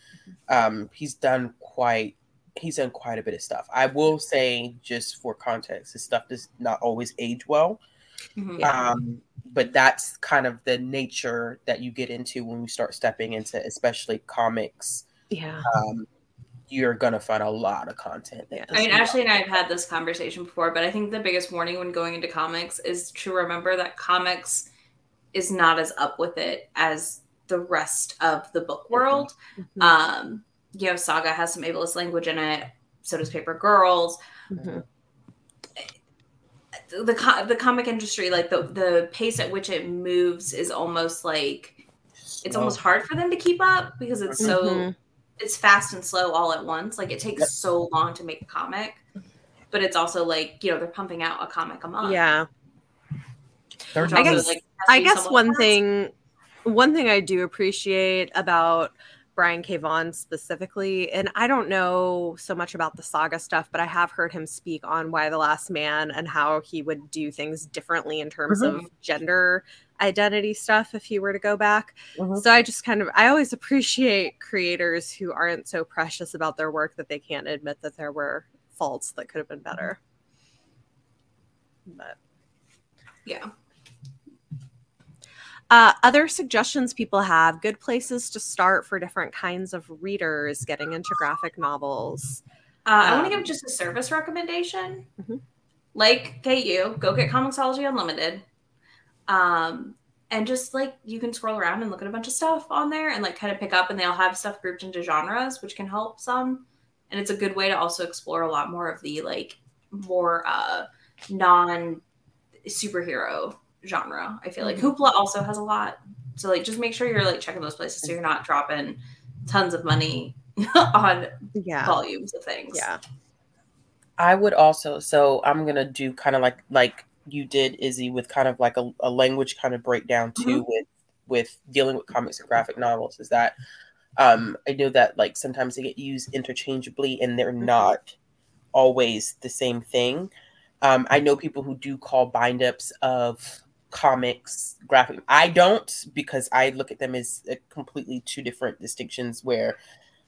um, he's done quite he's done quite a bit of stuff. I will say, just for context, his stuff does not always age well. Mm-hmm. Um, but that's kind of the nature that you get into when you start stepping into, especially comics. Yeah. Um, you're gonna find a lot of content. Yeah. I mean, Ashley and I have had this conversation before, but I think the biggest warning when going into comics is to remember that comics is not as up with it as the rest of the book world. Mm-hmm. Um, you know, Saga has some ableist language in it. So does Paper Girls. Mm-hmm. The the comic industry, like the the pace at which it moves, is almost like it's almost hard for them to keep up because it's so mm-hmm. it's fast and slow all at once. Like it takes yep. so long to make a comic, but it's also like you know they're pumping out a comic a month. Yeah. I guess, like, I guess one thing one thing I do appreciate about Brian K. Vaughan specifically, and I don't know so much about the saga stuff, but I have heard him speak on Y the Last Man and how he would do things differently in terms mm-hmm. of gender identity stuff if he were to go back. Mm-hmm. So I just kind of I always appreciate creators who aren't so precious about their work that they can't admit that there were faults that could have been better. But yeah. Uh, other suggestions people have good places to start for different kinds of readers getting into graphic novels. Uh, I want to give um, just a service recommendation. Mm-hmm. Like KU, go get Comixology Unlimited. Um, and just like you can scroll around and look at a bunch of stuff on there and like kind of pick up and they'll have stuff grouped into genres which can help some and it's a good way to also explore a lot more of the like more uh non superhero genre i feel like Mhm. hoopla also has a lot so like just make sure you're like checking those places so you're not dropping tons of money on Yeah. volumes of things Yeah. I would also so I'm gonna do kind of like like you did Izzy with kind of like a, a language kind of breakdown too with with dealing with comics and graphic novels is that um I know that like sometimes they get used interchangeably and they're not always the same thing. Um I know people who do call bind ups of comics graphic I don't because I look at them as a completely two different distinctions where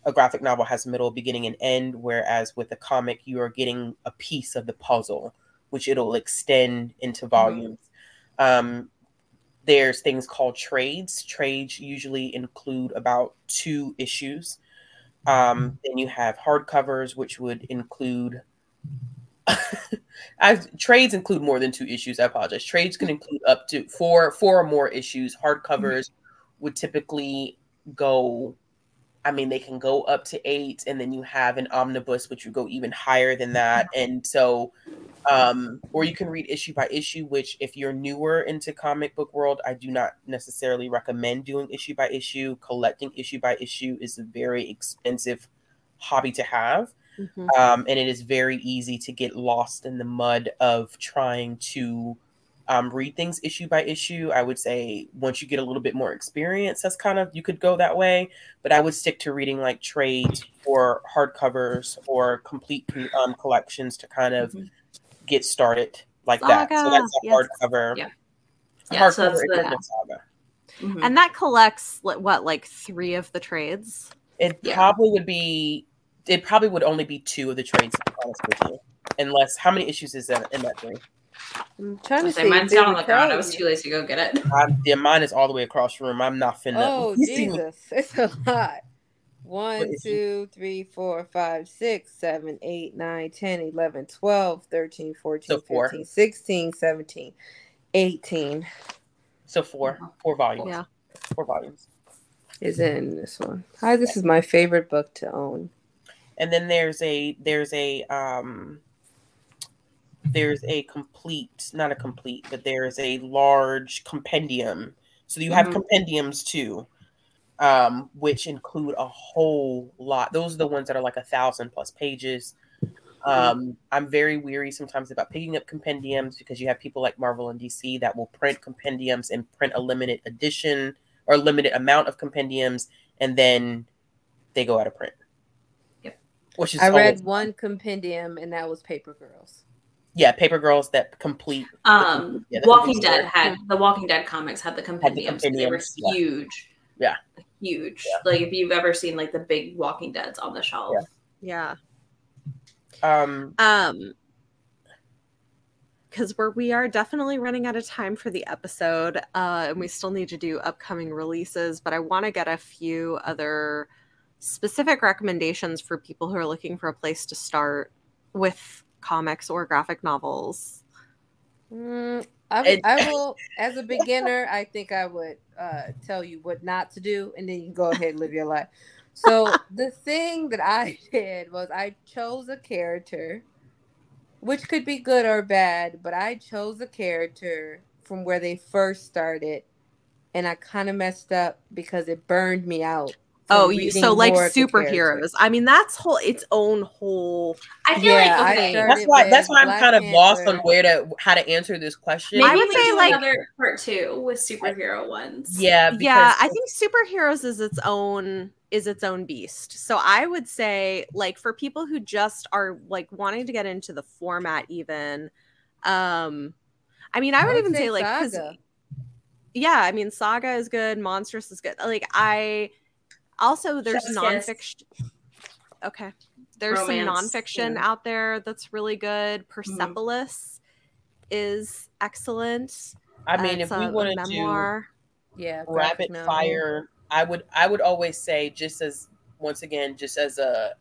a graphic novel has a middle, beginning, and end, whereas with a comic, you are getting a piece of the puzzle, which it'll extend into volumes. Um, there's things called trades. Trades usually include about two issues. Um, then you have hardcovers, which would include. I, trades include more than two issues. I apologize. Trades can include up to four, four or more issues. Hardcovers would typically go I mean, they can go up to eight, and then you have an omnibus, which would go even higher than that. And so, um, or you can read issue by issue, which, if you're newer into comic book world, I do not necessarily recommend doing issue by issue. Collecting issue by issue is a very expensive hobby to have, Mhm. um, and it is very easy to get lost in the mud of trying to um, read things issue by issue. I would say once you get a little bit more experience, that's kind of you could go that way. But I would stick to reading like trades or hardcovers or complete um, collections to kind of Mhm. get started like that. So that's a yes. hardcover. Yeah. A Yeah, so hardcover that's the- edition of Saga. Mhm. And that collects what, like three of the trades? It Yeah. probably would be. It probably would only be two of the trades. To be honest with you, unless how many issues is that in that three? I'm trying to say mine's down on the ground. I was too lazy to go get it. I'm, yeah, mine is all the way across the room. I'm not finna. Oh you see me- Jesus, it's a lot. One, What is it? two, three, four, five, six, seven, eight, nine, 10, 11, 12, 13, 14, So four. 16, 17, 18 So four, four volumes. Yeah. four volumes. is in this one. Hi, this is my favorite book to own. And then there's a there's a um there's a complete not a complete but there's a large compendium so you have Mhm. compendiums too um which include a whole lot those are the ones that are like a thousand plus pages um i'm very weary sometimes about picking up compendiums because you have people like marvel and dc that will print compendiums and print a limited edition or limited amount of compendiums and then they go out of print. Which is I always- read one compendium, and that was Paper Girls. yeah, paper girls that complete. Um, Yeah, the Walking complete Dead had the Walking Dead comics had the compendiums. and they were yeah. huge. Yeah. Huge. Yeah. Like if you've ever seen like the big Walking Deads on the shelf. Yeah. Yeah. Um, Um because we're we are definitely running out of time for the episode uh and we still need to do upcoming releases but i want to get a few other specific recommendations for people who are looking for a place to start with comics or graphic novels Mm, I, I will, as a beginner, I think I would uh, tell you what not to do, and then you go ahead and live your life. So the thing that I did was I chose a character, which could be good or bad, but I chose a character from where they first started, and I kind of messed up because it burned me out. From oh you so like more of the superheroes i mean that's whole its own whole I feel Yeah, like okay. started- that's why. That's why I'm Black kind of lost on where to how to answer this question. Maybe I would we say, do like- another part two with superhero ones. yeah, because yeah i think superheroes is its own is its own beast so i would say like for people who just are like wanting to get into the format even um i mean i would, even say, like 'cause- Saga. yeah i mean saga is good monstrous is good like i also there's Chef's Kiss. okay there's Romance, some nonfiction yeah. out there that's really good persepolis is excellent I mean, It's if we a- a want to do memoir yeah, rapid graphic novel. fire, I would I would always say just as once again just as a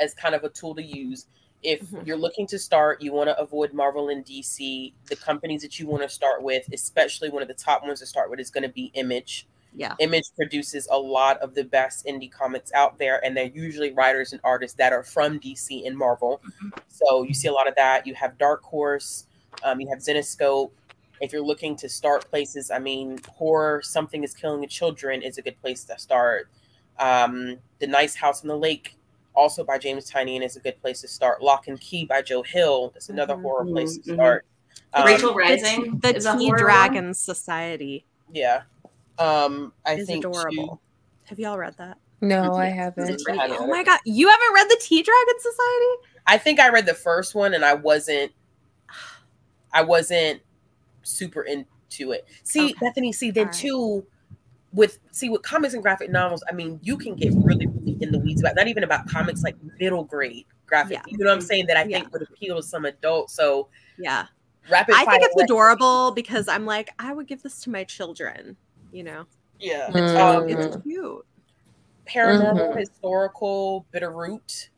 as kind of a tool to use. if Mhm. you're looking to start, you want to avoid Marvel and DC. The companies that you want to start with, especially one of the top ones to start with, is going to be Image. Yeah. Image produces a lot of the best indie comics out there, and they're usually writers and artists that are from DC and Marvel. So you see a lot of that. You have Dark Horse, um, you have Zenescope. If you're looking to start places, I mean, horror, something is killing the children is a good place to start. Um, the Nice House on the Lake, also by James Tynion, is a good place to start. Locke and Key by Joe Hill, that's another Mhm. horror place to Mhm. start. Um, Rachel The, Rising. the is a Tea horror Dragon Society yeah. Um, I is think adorable. Have y'all read that? No, I haven't. Tea- oh my god, you haven't read the Tea Dragon Society? I think I read the first one and I wasn't I wasn't super into it. See, Okay. Bethany, see then All right. too with see with comics and graphic novels, I mean, you can get really, really in the weeds about not even about comics like middle grade graphic. Yeah. You know what I'm saying? That I Yeah. think would appeal to some adults. So Yeah. rapid I think it's adorable because I'm like, I would give this to my children, you know? Yeah. Mm. Um, It's cute. paranormal Mhm. historical Bitterroot.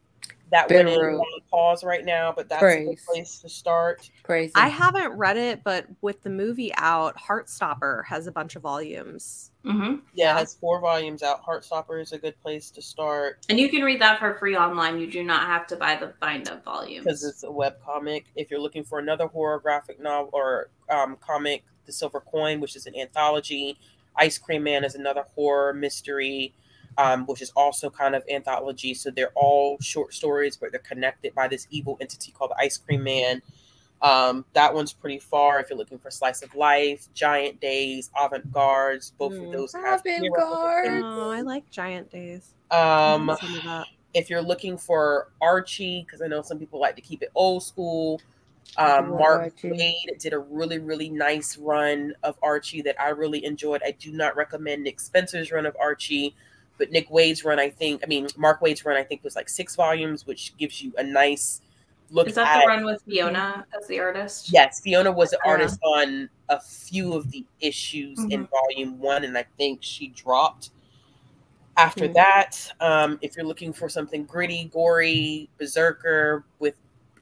That one is Bitterroot. on pause right now, but that's a good place to start. Crazy. I haven't read it, but with the movie out, Heartstopper has a bunch of volumes. hmm Yeah, it has four volumes out. Heartstopper is a good place to start And you can read that for free online. You do not have to buy the bind up volume. because it's a web comic. If you're looking for another horror graphic novel or um, comic, The Silver Coin, which is an anthology, Ice Cream Man is another horror mystery, um, which is also kind of anthology. So they're all short stories, but they're connected by this evil entity called the Ice Cream Man. Um, that one's pretty far if you're looking for slice of life, giant days, avant gardes. Both Mm. of those have Avant-garde. Oh, I like Giant Days. Um, Some of that. if you're looking for Archie, because I know some people like to keep it old school. I Um, Mark Waid did a really, really nice run of Archie that I really enjoyed. I do not recommend Nick Spencer's run of Archie, but Nick Wade's run, I think, I mean, Mark Waid's run, I think, was like six volumes, which gives you a nice look Is that at the run with Fiona as the artist? Yes, Fiona was the Yeah. artist on a few of the issues in volume one, and I think she dropped. After Mhm. that, um, if you're looking for something gritty, gory, BRZRKR with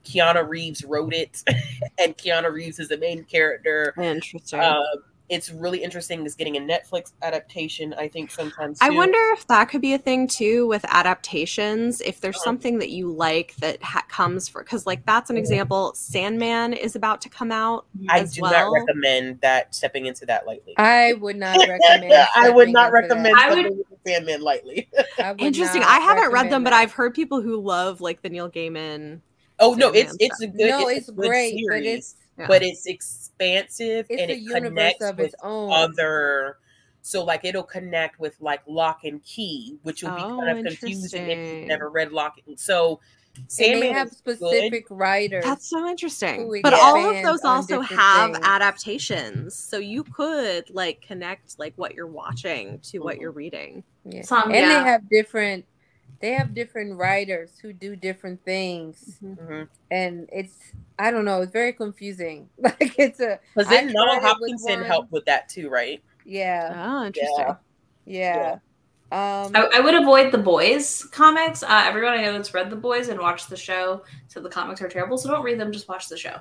Keanu Reeves wrote it, and Keanu Reeves is the main character. Interesting. Um, it's really interesting. Is getting a Netflix adaptation. I think sometimes. I wonder if that could be a thing too with adaptations. If there's Uh-huh. something that you like that ha- comes for, because like that's an Yeah. example. Sandman is about to come out. I as do well. not recommend that stepping into that lightly. I would not recommend. I would not into that. recommend I would- into Sandman lightly. I Interesting. I haven't read them, recommend but. I've heard people who love like the Neil Gaiman. Oh no, it's it's a good. no, it's, it's, a good great, but it's Yeah. but it's expansive it's and a it universe connects of with its own. other so like it'll connect with like Locke and Key which will be Oh, kind of confusing if you've never read Locke and so and Sandman they have is good. specific writers. That's so interesting. But all of those also have things. adaptations, so you could like connect like what you're watching to what Mhm. you're reading. Yeah. Some, and yeah. they have different they have different writers who do different things Mhm. and it's i don't know it's very confusing like it's a Because I then Noah tried with Hopkinson helped with that too, right? yeah Oh, interesting. Yeah. yeah, um I, I would avoid the boys comics. Uh, everyone I know that's read the boys and watched the show said the comics are terrible, so don't read them. Just watch the show.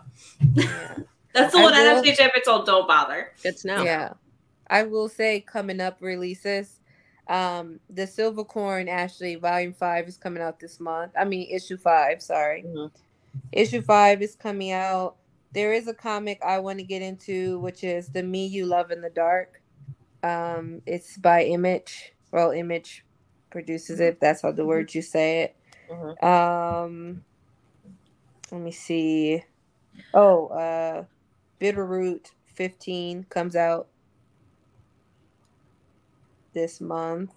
yeah. That's the I one will- adaptation I've been told don't bother. It's to know. Yeah. I will say coming up releases. Um the Silver Coin actually, Volume 5 is coming out this month. I mean issue 5, sorry. Mhm. Issue 5 is coming out. There is a comic I want to get into which is The Me You Love in the Dark. Um it's by Image. Well, Image produces it. That's how the word you say it. Mhm. Um let me see. Oh, uh Bitterroot 15 comes out this month.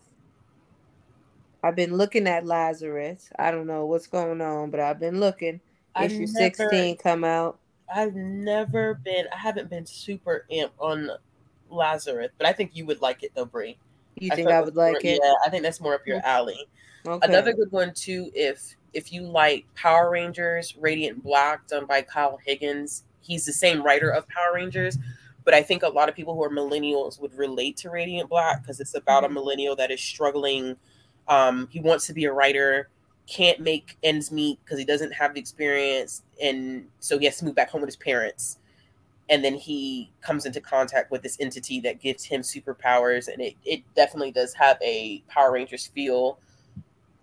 I've been looking at Lazarus. I don't know what's going on, but I've been looking. I've Issue never- 16 come out. I've never been. I haven't been super imp on Lazarus, but I think you would like it though, Bree. You think I would like more- it? Yeah, I think that's more up your alley. Okay. Another good one too, if if you like Power Rangers, Radiant Black, done by Kyle Higgins. He's the same writer of Power Rangers, but I think a lot of people who are millennials would relate to Radiant Black because it's about a millennial that is struggling. Um, he wants to be a writer, can't make ends meet because he doesn't have the experience, and so he has to move back home with his parents. And then he comes into contact with this entity that gives him superpowers, and it, it definitely does have a Power Rangers feel.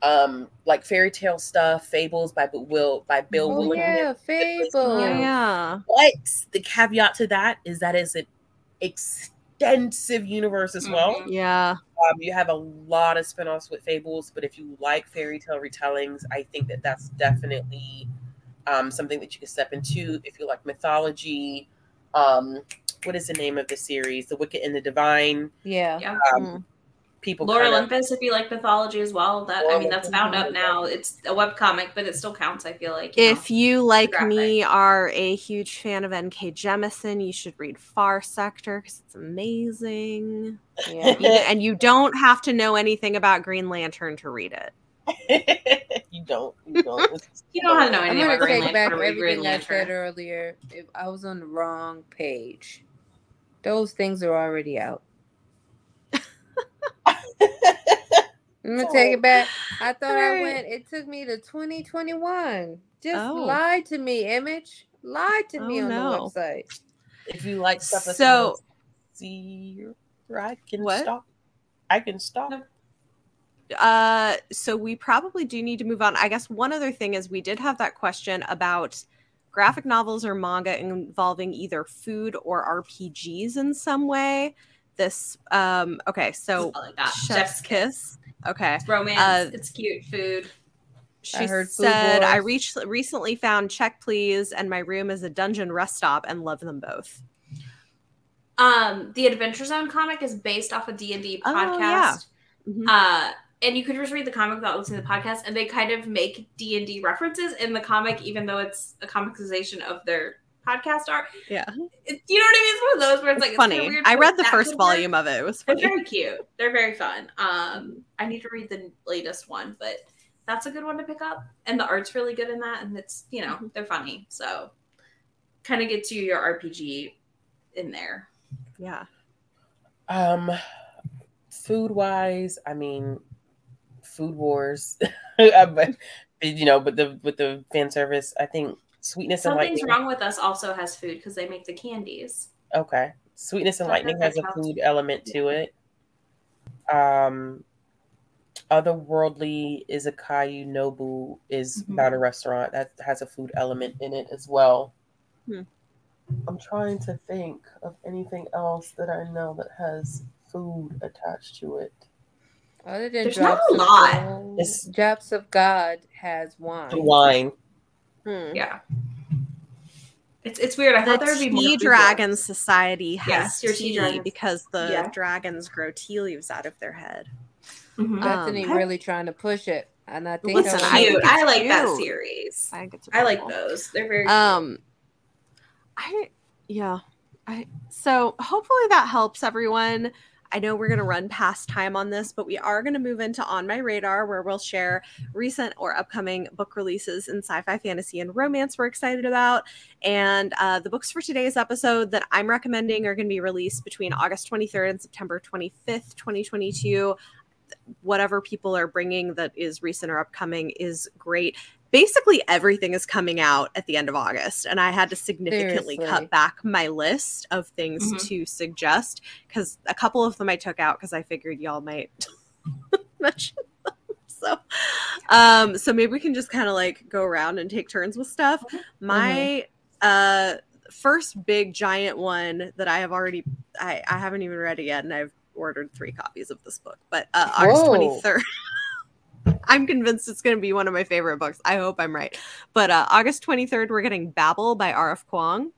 Um, like fairy tale stuff, fables by Will by Bill Oh Willingham. yeah, Fable. Yeah. But the caveat to that is that is an extensive universe as well. Mhm. Yeah. Um, you have a lot of spin-offs with fables, but if you like fairy tale retellings, I think that that's definitely um, something that you can step into. If you like mythology, um, what is the name of the series? The Wicked and the Divine. Yeah. Yeah. Um, Mm. People, Lore Olympus, if you like mythology as well, that I mean that's Olympus. bound up now. It's a web comic, but it still counts. I feel like. you know. If you, like me, are a huge fan of N.K. Jemisin, you should read Far Sector because it's amazing. Yeah. You- and you don't have to know anything about Green Lantern to read it. you don't. You don't. You don't have to know I'm anything gonna about Green take back Lantern. Everything I said earlier. If I was on the wrong page, those things are already out. I'm gonna take it back. I thought I went. It took me to 2021. Just Oh. lie to me, Image. Lied to me Oh, on no. the website. if you like stuff So- see, I can What? stop. I can stop. No. Uh, so we probably do need to move on. I guess one other thing is we did have that question about graphic novels or manga involving either food or RPGs in some way. This, um, okay, so Something like that. Chef's Kiss. Okay. It's romance. Uh, it's cute food. She heard said, I reached, recently found Check Please and my room is a dungeon rest stop and love them both. Um, the Adventure Zone comic is based off a D and D Oh, podcast. yeah. Mhm. Uh, and you could just read the comic without listening to the podcast, and they kind of make D and D references in the comic, even though it's a comicization of their podcast art. Yeah. It, you know what I mean? It's one of those where it's like It's it's funny. weird, I read the first could work. volume of it. It was They're very cute. They're very fun. Um, I need to read the latest one, but that's a good one to pick up. And the art's really good in that, and it's you know they're funny. So kind of gets you your RPG in there. Yeah. Um, food wise, I mean, food wars, but you know, but the with the fan service, I think sweetness and Something's lightning. wrong with us also has food because they make the candies. Okay, sweetness and I lightning has a that counts. food element to it. Um, otherworldly Izakaya Nobu is Mhm. about a restaurant that has a food element in it as well. Hmm. I'm trying to think of anything else that I know that has food attached to it. Other than There's not Drops a of lot. Gold, Drops of God has wine. The wine. Hmm. Yeah. It's it's weird. I The thought there would be more Tea Dragon ones. Society has Yes, your tea tea because the Yeah. dragons grow tea leaves out of their head. Mhm. Bethany Um, really trying to push it, and I think Listen, It's I I think I, it's like that series. I think it's I like those. They're very Um, I yeah, I so hopefully that helps everyone. I know we're going to run past time on this, but we are going to move into On My Radar, where we'll share recent or upcoming book releases in sci fi, fantasy, and romance we're excited about. And uh, the books for today's episode that I'm recommending are going to be released between August 23rd and September 25th, 2022. Whatever people are bringing that is recent or upcoming is great. Basically, everything is coming out at the end of August, and I had to significantly Seriously. cut back my list of things Mhm. to suggest because a couple of them I took out because I figured y'all might mention them. So, um, so maybe we can just kind of like go around and take turns with stuff. My uh first big giant one that I have already I, I haven't even read it yet, and I've ordered three copies of this book. But uh, August twenty third. I'm convinced it's going to be one of my favorite books. I hope I'm right. But uh, August 23rd, we're getting Babel by R.F. Kuang,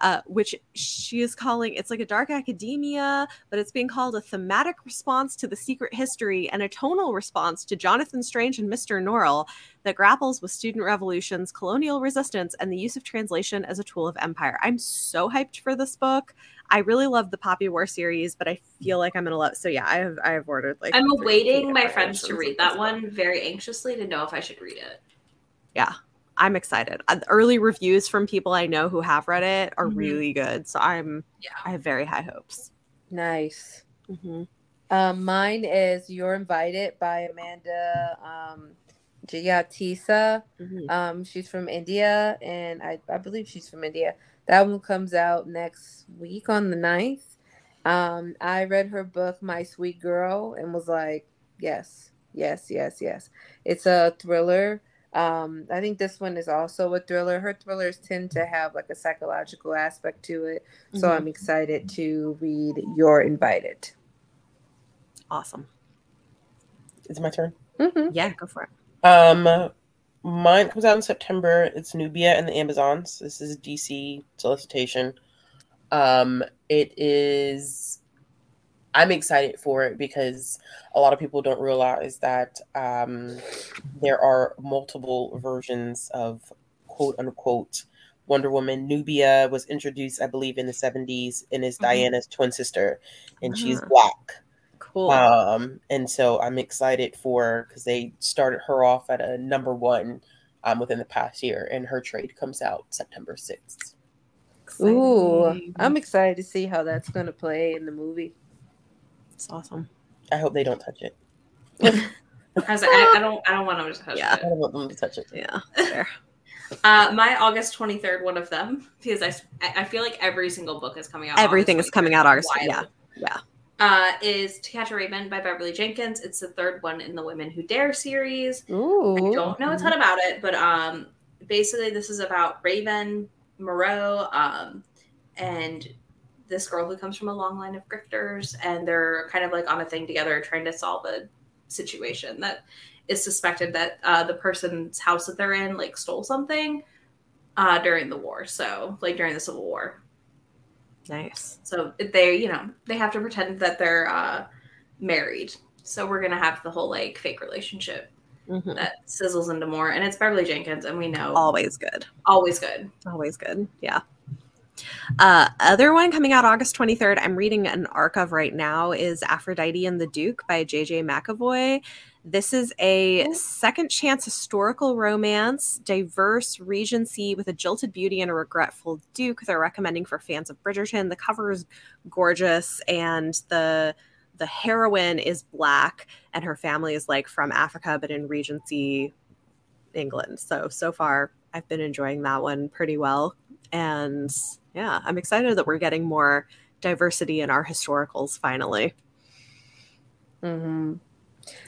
uh, which she is calling it's like a dark academia, but it's being called a thematic response to the secret history and a tonal response to Jonathan Strange and Mr. Norrell that grapples with student revolutions, colonial resistance, and the use of translation as a tool of empire. I'm so hyped for this book. I really love the Poppy War series, but I feel like I'm gonna love. So yeah, I have I have ordered like. I'm awaiting my friends to read that this book. one very anxiously to know if I should read it. Yeah, I'm excited. Uh, early reviews from people I know who have read it are Mhm. really good, so I'm Yeah. I have very high hopes. nice. Mm-hmm. Um, mine is "You're Invited" by Amanda um, Jayatissa. Mhm. Um, she's from India, and I, I believe she's from India. That one comes out next week on the 9th. Um, I read her book, My Sweet Girl, and was like, yes, yes, yes, yes. It's a thriller. Um, I think this one is also a thriller. Her thrillers tend to have like a psychological aspect to it. So Mhm. I'm excited to read You're Invited. Awesome. It's my turn. hmm Yeah, go for it. Um, mine comes out in September. It's Nubia and the Amazons. This is DC solicitation. Um, it is. I'm excited for it because a lot of people don't realize that um, there are multiple versions of quote unquote Wonder Woman. Nubia was introduced, I believe, in the 70s and is Mhm. Diana's twin sister, and she's Ah. black. Cool. Um, and so I'm excited for because they started her off at a number one um, within the past year, and her trade comes out September 6th. Ooh, I'm excited to see how that's going to play in the movie. It's awesome. I hope they don't touch it. I like, I, I don't, I don't want them to touch Yeah. it. I don't want them to touch it. Yeah. Uh, my August 23rd, one of them, because I, I feel like every single book is coming out. Everything August is coming out 23rd. August. Wild. Yeah, yeah. Uh, is To Catch a Raven by Beverly Jenkins. It's the third one in the Women Who Dare series. Ooh. I don't know a ton about it, but um, basically this is about Raven Moreau, um, and this girl who comes from a long line of grifters, and they're kind of like on a thing together, trying to solve a situation that is suspected that uh, the person's house that they're in like stole something uh, during the war. So like during the Civil War. Nice. So they, you know, they have to pretend that they're uh, married. So we're gonna have the whole like fake relationship Mhm. that sizzles into more, and it's Beverly Jenkins, and we know Always good. always good. Always good. Yeah. Uh, other one coming out August 23rd, I'm reading an arc of right now is Aphrodite and the Duke by JJ McAvoy. This is a second chance historical romance, diverse regency with a jilted beauty and a regretful Duke. They're recommending for fans of Bridgerton. The cover is gorgeous, and the the heroine is black, and her family is like from Africa, but in Regency England. So so far, I've been enjoying that one pretty well, and yeah, I'm excited that we're getting more diversity in our historicals. Finally, hmm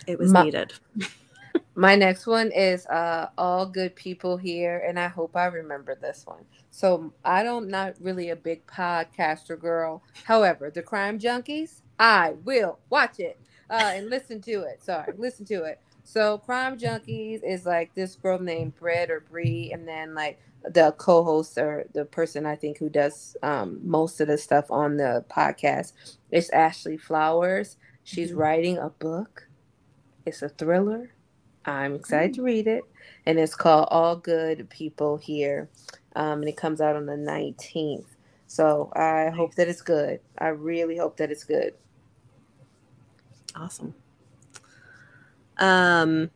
it was Ma- needed. My next one is uh all good people here, and I hope I remember this one. So I don't not really a big podcaster girl. However, the crime junkies, I will watch it uh and listen to it. Sorry, listen to it. So crime junkies is like this girl named Brett or Bree, and then like the co-host or the person I think who does um most of the stuff on the podcast is Ashley Flowers. She's Mhm. writing a book. It's a thriller. I'm excited to read it, and it's called All Good People Here, um, and it comes out on the 19th. So I hope that it's good. I really hope that it's good. Awesome. Um,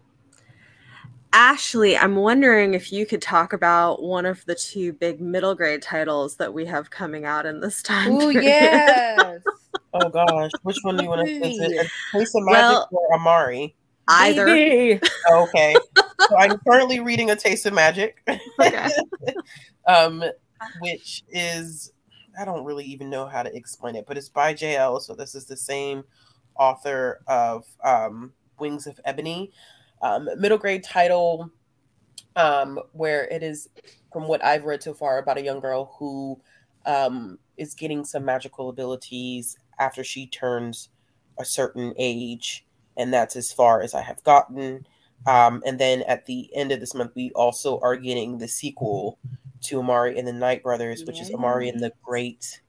Ashley, I'm wondering if you could talk about one of the two big middle grade titles that we have coming out in this time. Oh yes, Oh gosh, which one do you want to? Is it a Taste of Magic Well- or Amari? Either. Baby. Okay, so I'm currently reading A Taste of Magic, Okay. um, which is I don't really even know how to explain it, but it's by J. Elle. So this is the same author of um, Wings of Ebony, um, middle grade title, um, where it is, from what I've read so far, about a young girl who um, is getting some magical abilities after she turns a certain age, and that's as far as I have gotten. Um, and then at the end of this month, we also are getting the sequel to Amari and the Night Brothers, which is Amari and the Great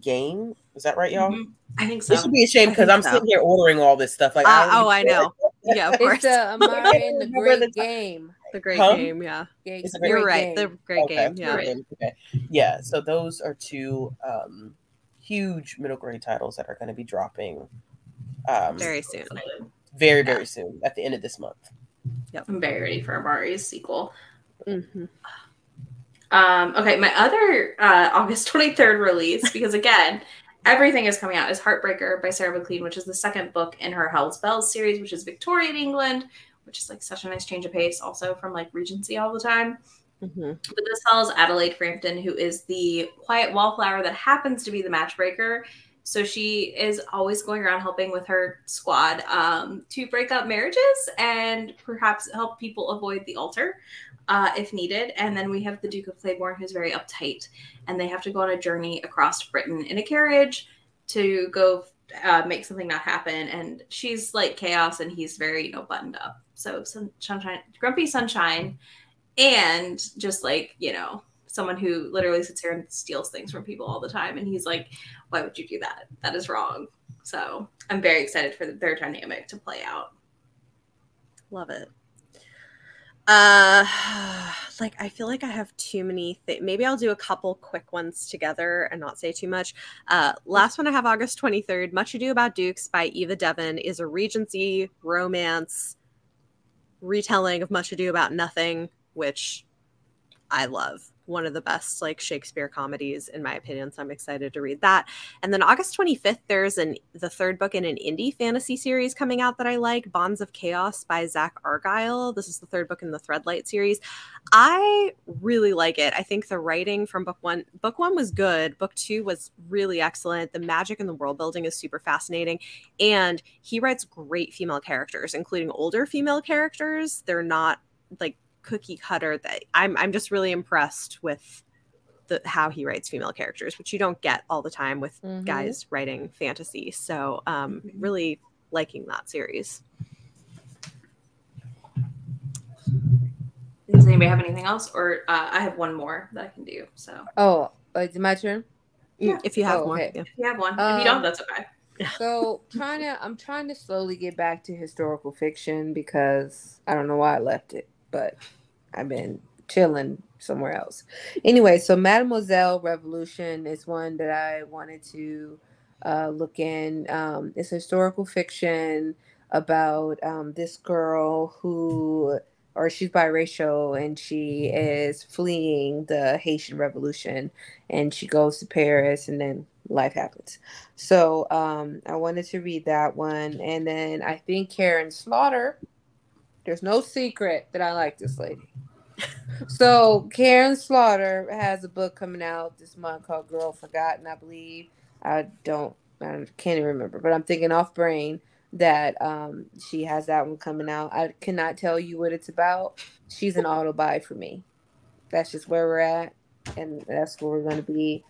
Game. Is that right, y'all? Mhm. I think so. This should be a shame because I'm so. sitting here ordering all this stuff. Like, Uh, don't oh, I care. know. Yeah, of course. It's the Amari and the Great the Game. the great Huh? game. Yeah. Ga- It's a You're great right. The great Okay, game. Yeah. great. Okay. Yeah. So those are two um, huge middle grade titles that are going to be dropping um, very, Very soon. very, very soon at the end of this month. Yep. I'm very ready for Amari's sequel. hmm Um, okay, my other uh, August 23rd release, because again, everything is coming out, is Heartbreaker by Sarah MacLean, which is the second book in her Hell's Belles series, which is Victorian England, which is like such a nice change of pace, also from like Regency all the time. Mm-hmm. But this follows Adelaide Frampton, who is the quiet wallflower that happens to be the matchbreaker. So she is always going around helping with her squad um, to break up marriages and perhaps help people avoid the altar uh, if needed. And then we have the Duke of Claiborne, who's very uptight, and they have to go on a journey across Britain in a carriage to go uh, make something not happen. And she's like chaos, and he's very you know buttoned up. So sun, sunshine, grumpy sunshine, and just like you know someone who literally sits here and steals things from people all the time. And he's like, why would you do that? That is wrong. So I'm very excited for their dynamic to play out. Love it. Uh, like I feel like I have too many. Th- Maybe I'll do a couple quick ones together and not say too much. Uh, last one I have August twenty third. Much Ado About Dukes by Eva Devon is a Regency romance retelling of Much Ado About Nothing, which I love one of the best like Shakespeare comedies in my opinion. So I'm excited to read that. And then August 25th, there's an the third book in an indie fantasy series coming out that I like, Bonds of Chaos by Zack Argyle. This is the third book in the Threadlight series. I really like it. I think the writing from book one, book one was good. Book two was really excellent. The magic and the world building is super fascinating. And he writes great female characters, including older female characters. They're not like cookie cutter that I'm I'm just really impressed with the how he writes female characters, which you don't get all the time with Mhm. guys writing fantasy. So um Mhm. really liking that series. Does anybody have anything else? Or uh, I have one more that I can do. So Oh, uh, is it my turn? Yeah. If you have Oh, more. okay. yeah. if you have one, if you don't, Um, that's okay. So trying to, I'm trying to slowly get back to historical fiction because I don't know why I left it, but I've been chilling somewhere else. Anyway, so Mademoiselle Revolution is one that I wanted to uh, look in. Um, it's historical fiction about um, this girl who, or she's biracial and she is fleeing the Haitian Revolution and she goes to Paris and then life happens. So um, I wanted to read that one. And then I think Karin Slaughter, there's no secret that I like this lady. So Karin Slaughter has a book coming out this month called Girl Forgotten, I believe. I don't, I can't even remember, but I'm thinking off brain that um, she has that one coming out. I cannot tell you what it's about. She's an auto buy for me. That's just where we're at, and that's where we're going to be.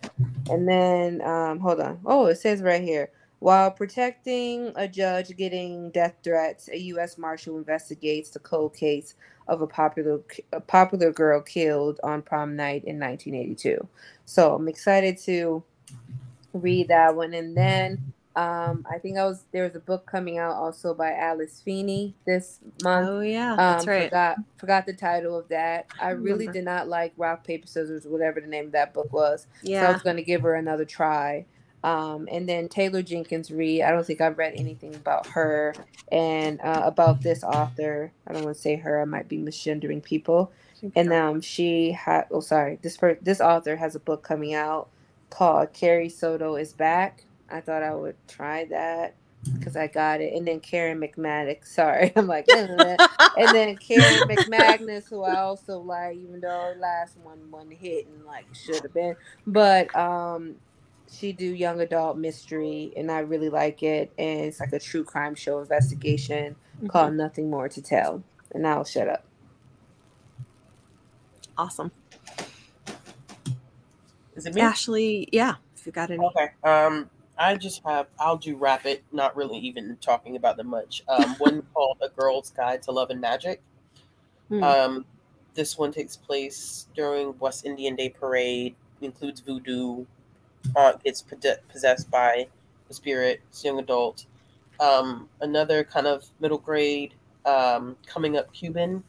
And then, um, hold on. Oh, it says right here. While protecting a judge getting death threats, a U.S. Marshal investigates the cold case of a popular a popular girl killed on prom night in 1982. So I'm excited to read that one. And then um, I think I was there was a book coming out also by Alice Feeney this month. Oh yeah, that's Um, right. Forgot forgot the title of that. I really did not like Rock Paper Scissors, whatever the name of that book was. So I was going to give her another try. Um, and then Taylor Jenkins Reid. I don't think I've read anything about her and uh, about this author. I don't want to say her. I might be misgendering people. And um, she had. Oh, sorry. This per- this author has a book coming out called Carrie Soto is Back. I thought I would try that because I got it. And then Karen McManus. Sorry, I'm like. and then Karen McMagnus, who I also like, even though her last one wasn't hitting like it should have been. But um, she do young adult mystery, and I really like it. And it's like a true crime show investigation Mhm. called Nothing More to Tell. And I'll shut up. awesome. Is it me? Ashley, yeah. If you got any. Okay. Um, I just have. I'll do rapid. Not really even talking about them much. Um, one called "A Girl's Guide to Love and Magic." Hmm. Um, this one takes place during West Indian Day Parade. Includes voodoo. Aunt gets possessed by the spirit. It's young adult. Um, another kind of middle grade um, coming up Cuban,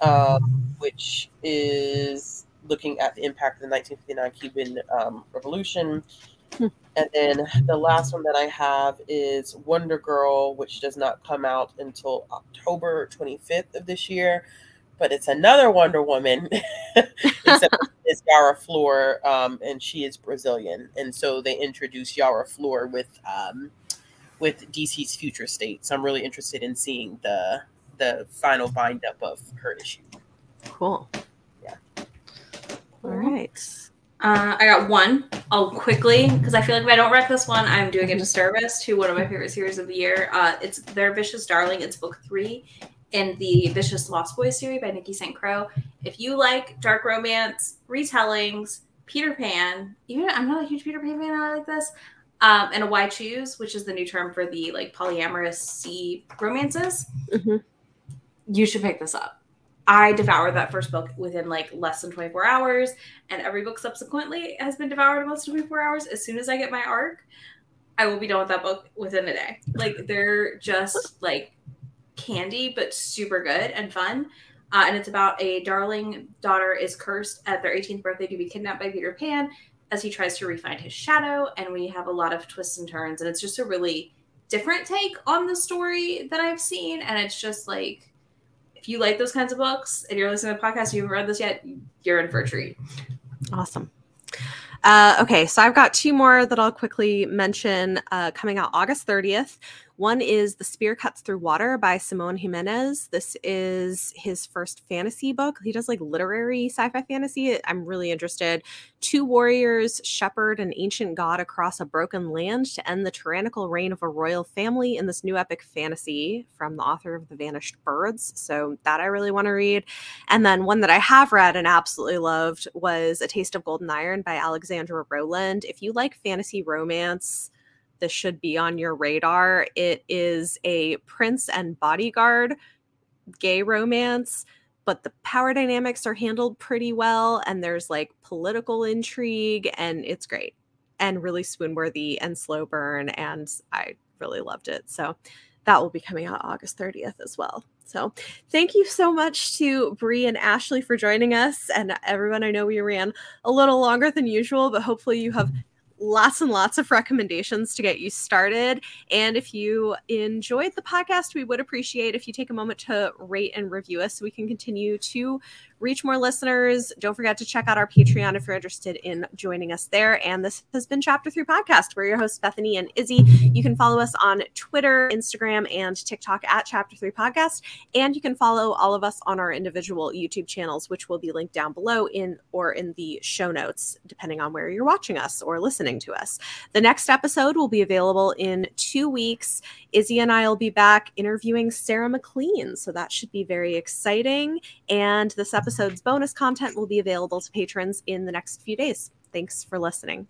um, which is looking at the impact of the 1959 Cuban um, Revolution. Hmm. And then the last one that I have is Wonder Girl, which does not come out until October 25th of this year. But it's another Wonder Woman, except it's Yara Flor, um, and she is Brazilian. And so they introduce Yara Flor with um, with DC's future state. So I'm really interested in seeing the the final bind up of her issue. Cool. Yeah. All right. Uh, I got one. I'll quickly because I feel like if I don't wreck this one, I'm doing a disservice to one of my favorite series of the year. Uh, it's Their Vicious Darling. It's book three in the Vicious Lost Boys series by Nikki St. Crow. If you like dark romance, retellings, Peter Pan, even I'm not a huge Peter Pan fan, I like this. Um, and a Why Choose, which is the new term for the like polyamorous C romances. Mhm. You should pick this up. I devoured that first book within like less than 24 hours, and every book subsequently has been devoured in less than 24 hours. As soon as I get my arc, I will be done with that book within a day. Like they're just like candy, but super good and fun. Uh, and it's about a darling daughter is cursed at their 18th birthday to be kidnapped by Peter Pan as he tries to refine his shadow. And we have a lot of twists and turns, and it's just a really different take on the story that I've seen. And it's just like, if you like those kinds of books and you're listening to the podcast, you haven't read this yet, you're in for a treat. Awesome. Uh, okay, so I've got two more that I'll quickly mention uh, coming out August 30th. One is The Spear Cuts Through Water by Simon Jimenez. This is his first fantasy book. He does like literary sci fi fantasy. I'm really interested. Two warriors shepherd an ancient god across a broken land to end the tyrannical reign of a royal family in this new epic fantasy from the author of The Vanished Birds. So that I really want to read. And then one that I have read and absolutely loved was A Taste of Golden Iron by Alexandra Rowland. If you like fantasy romance, this should be on your radar. It is a prince and bodyguard gay romance, but the power dynamics are handled pretty well, and there's like political intrigue, and it's great and really swoon worthy and slow burn. And I really loved it. So that will be coming out August 30th as well. So thank you so much to Bree and Ashley for joining us. And everyone, I know we ran a little longer than usual, but hopefully you have lots and lots of recommendations to get you started. And if you enjoyed the podcast, we would appreciate if you take a moment to rate and review us so we can continue to reach more listeners. Don't forget to check out our Patreon if you're interested in joining us there. And this has been Chapter 3 Podcast. We're your hosts, Bethany and Izzy. You can follow us on Twitter, Instagram, and TikTok at Chapter 3 Podcast. And you can follow all of us on our individual YouTube channels, which will be linked down below in or in the show notes, depending on where you're watching us or listening to us. The next episode will be available in two weeks. Izzy and I will be back interviewing Sarah MacLean. So that should be very exciting. And this episode's bonus content will be available to patrons in the next few days. Thanks for listening.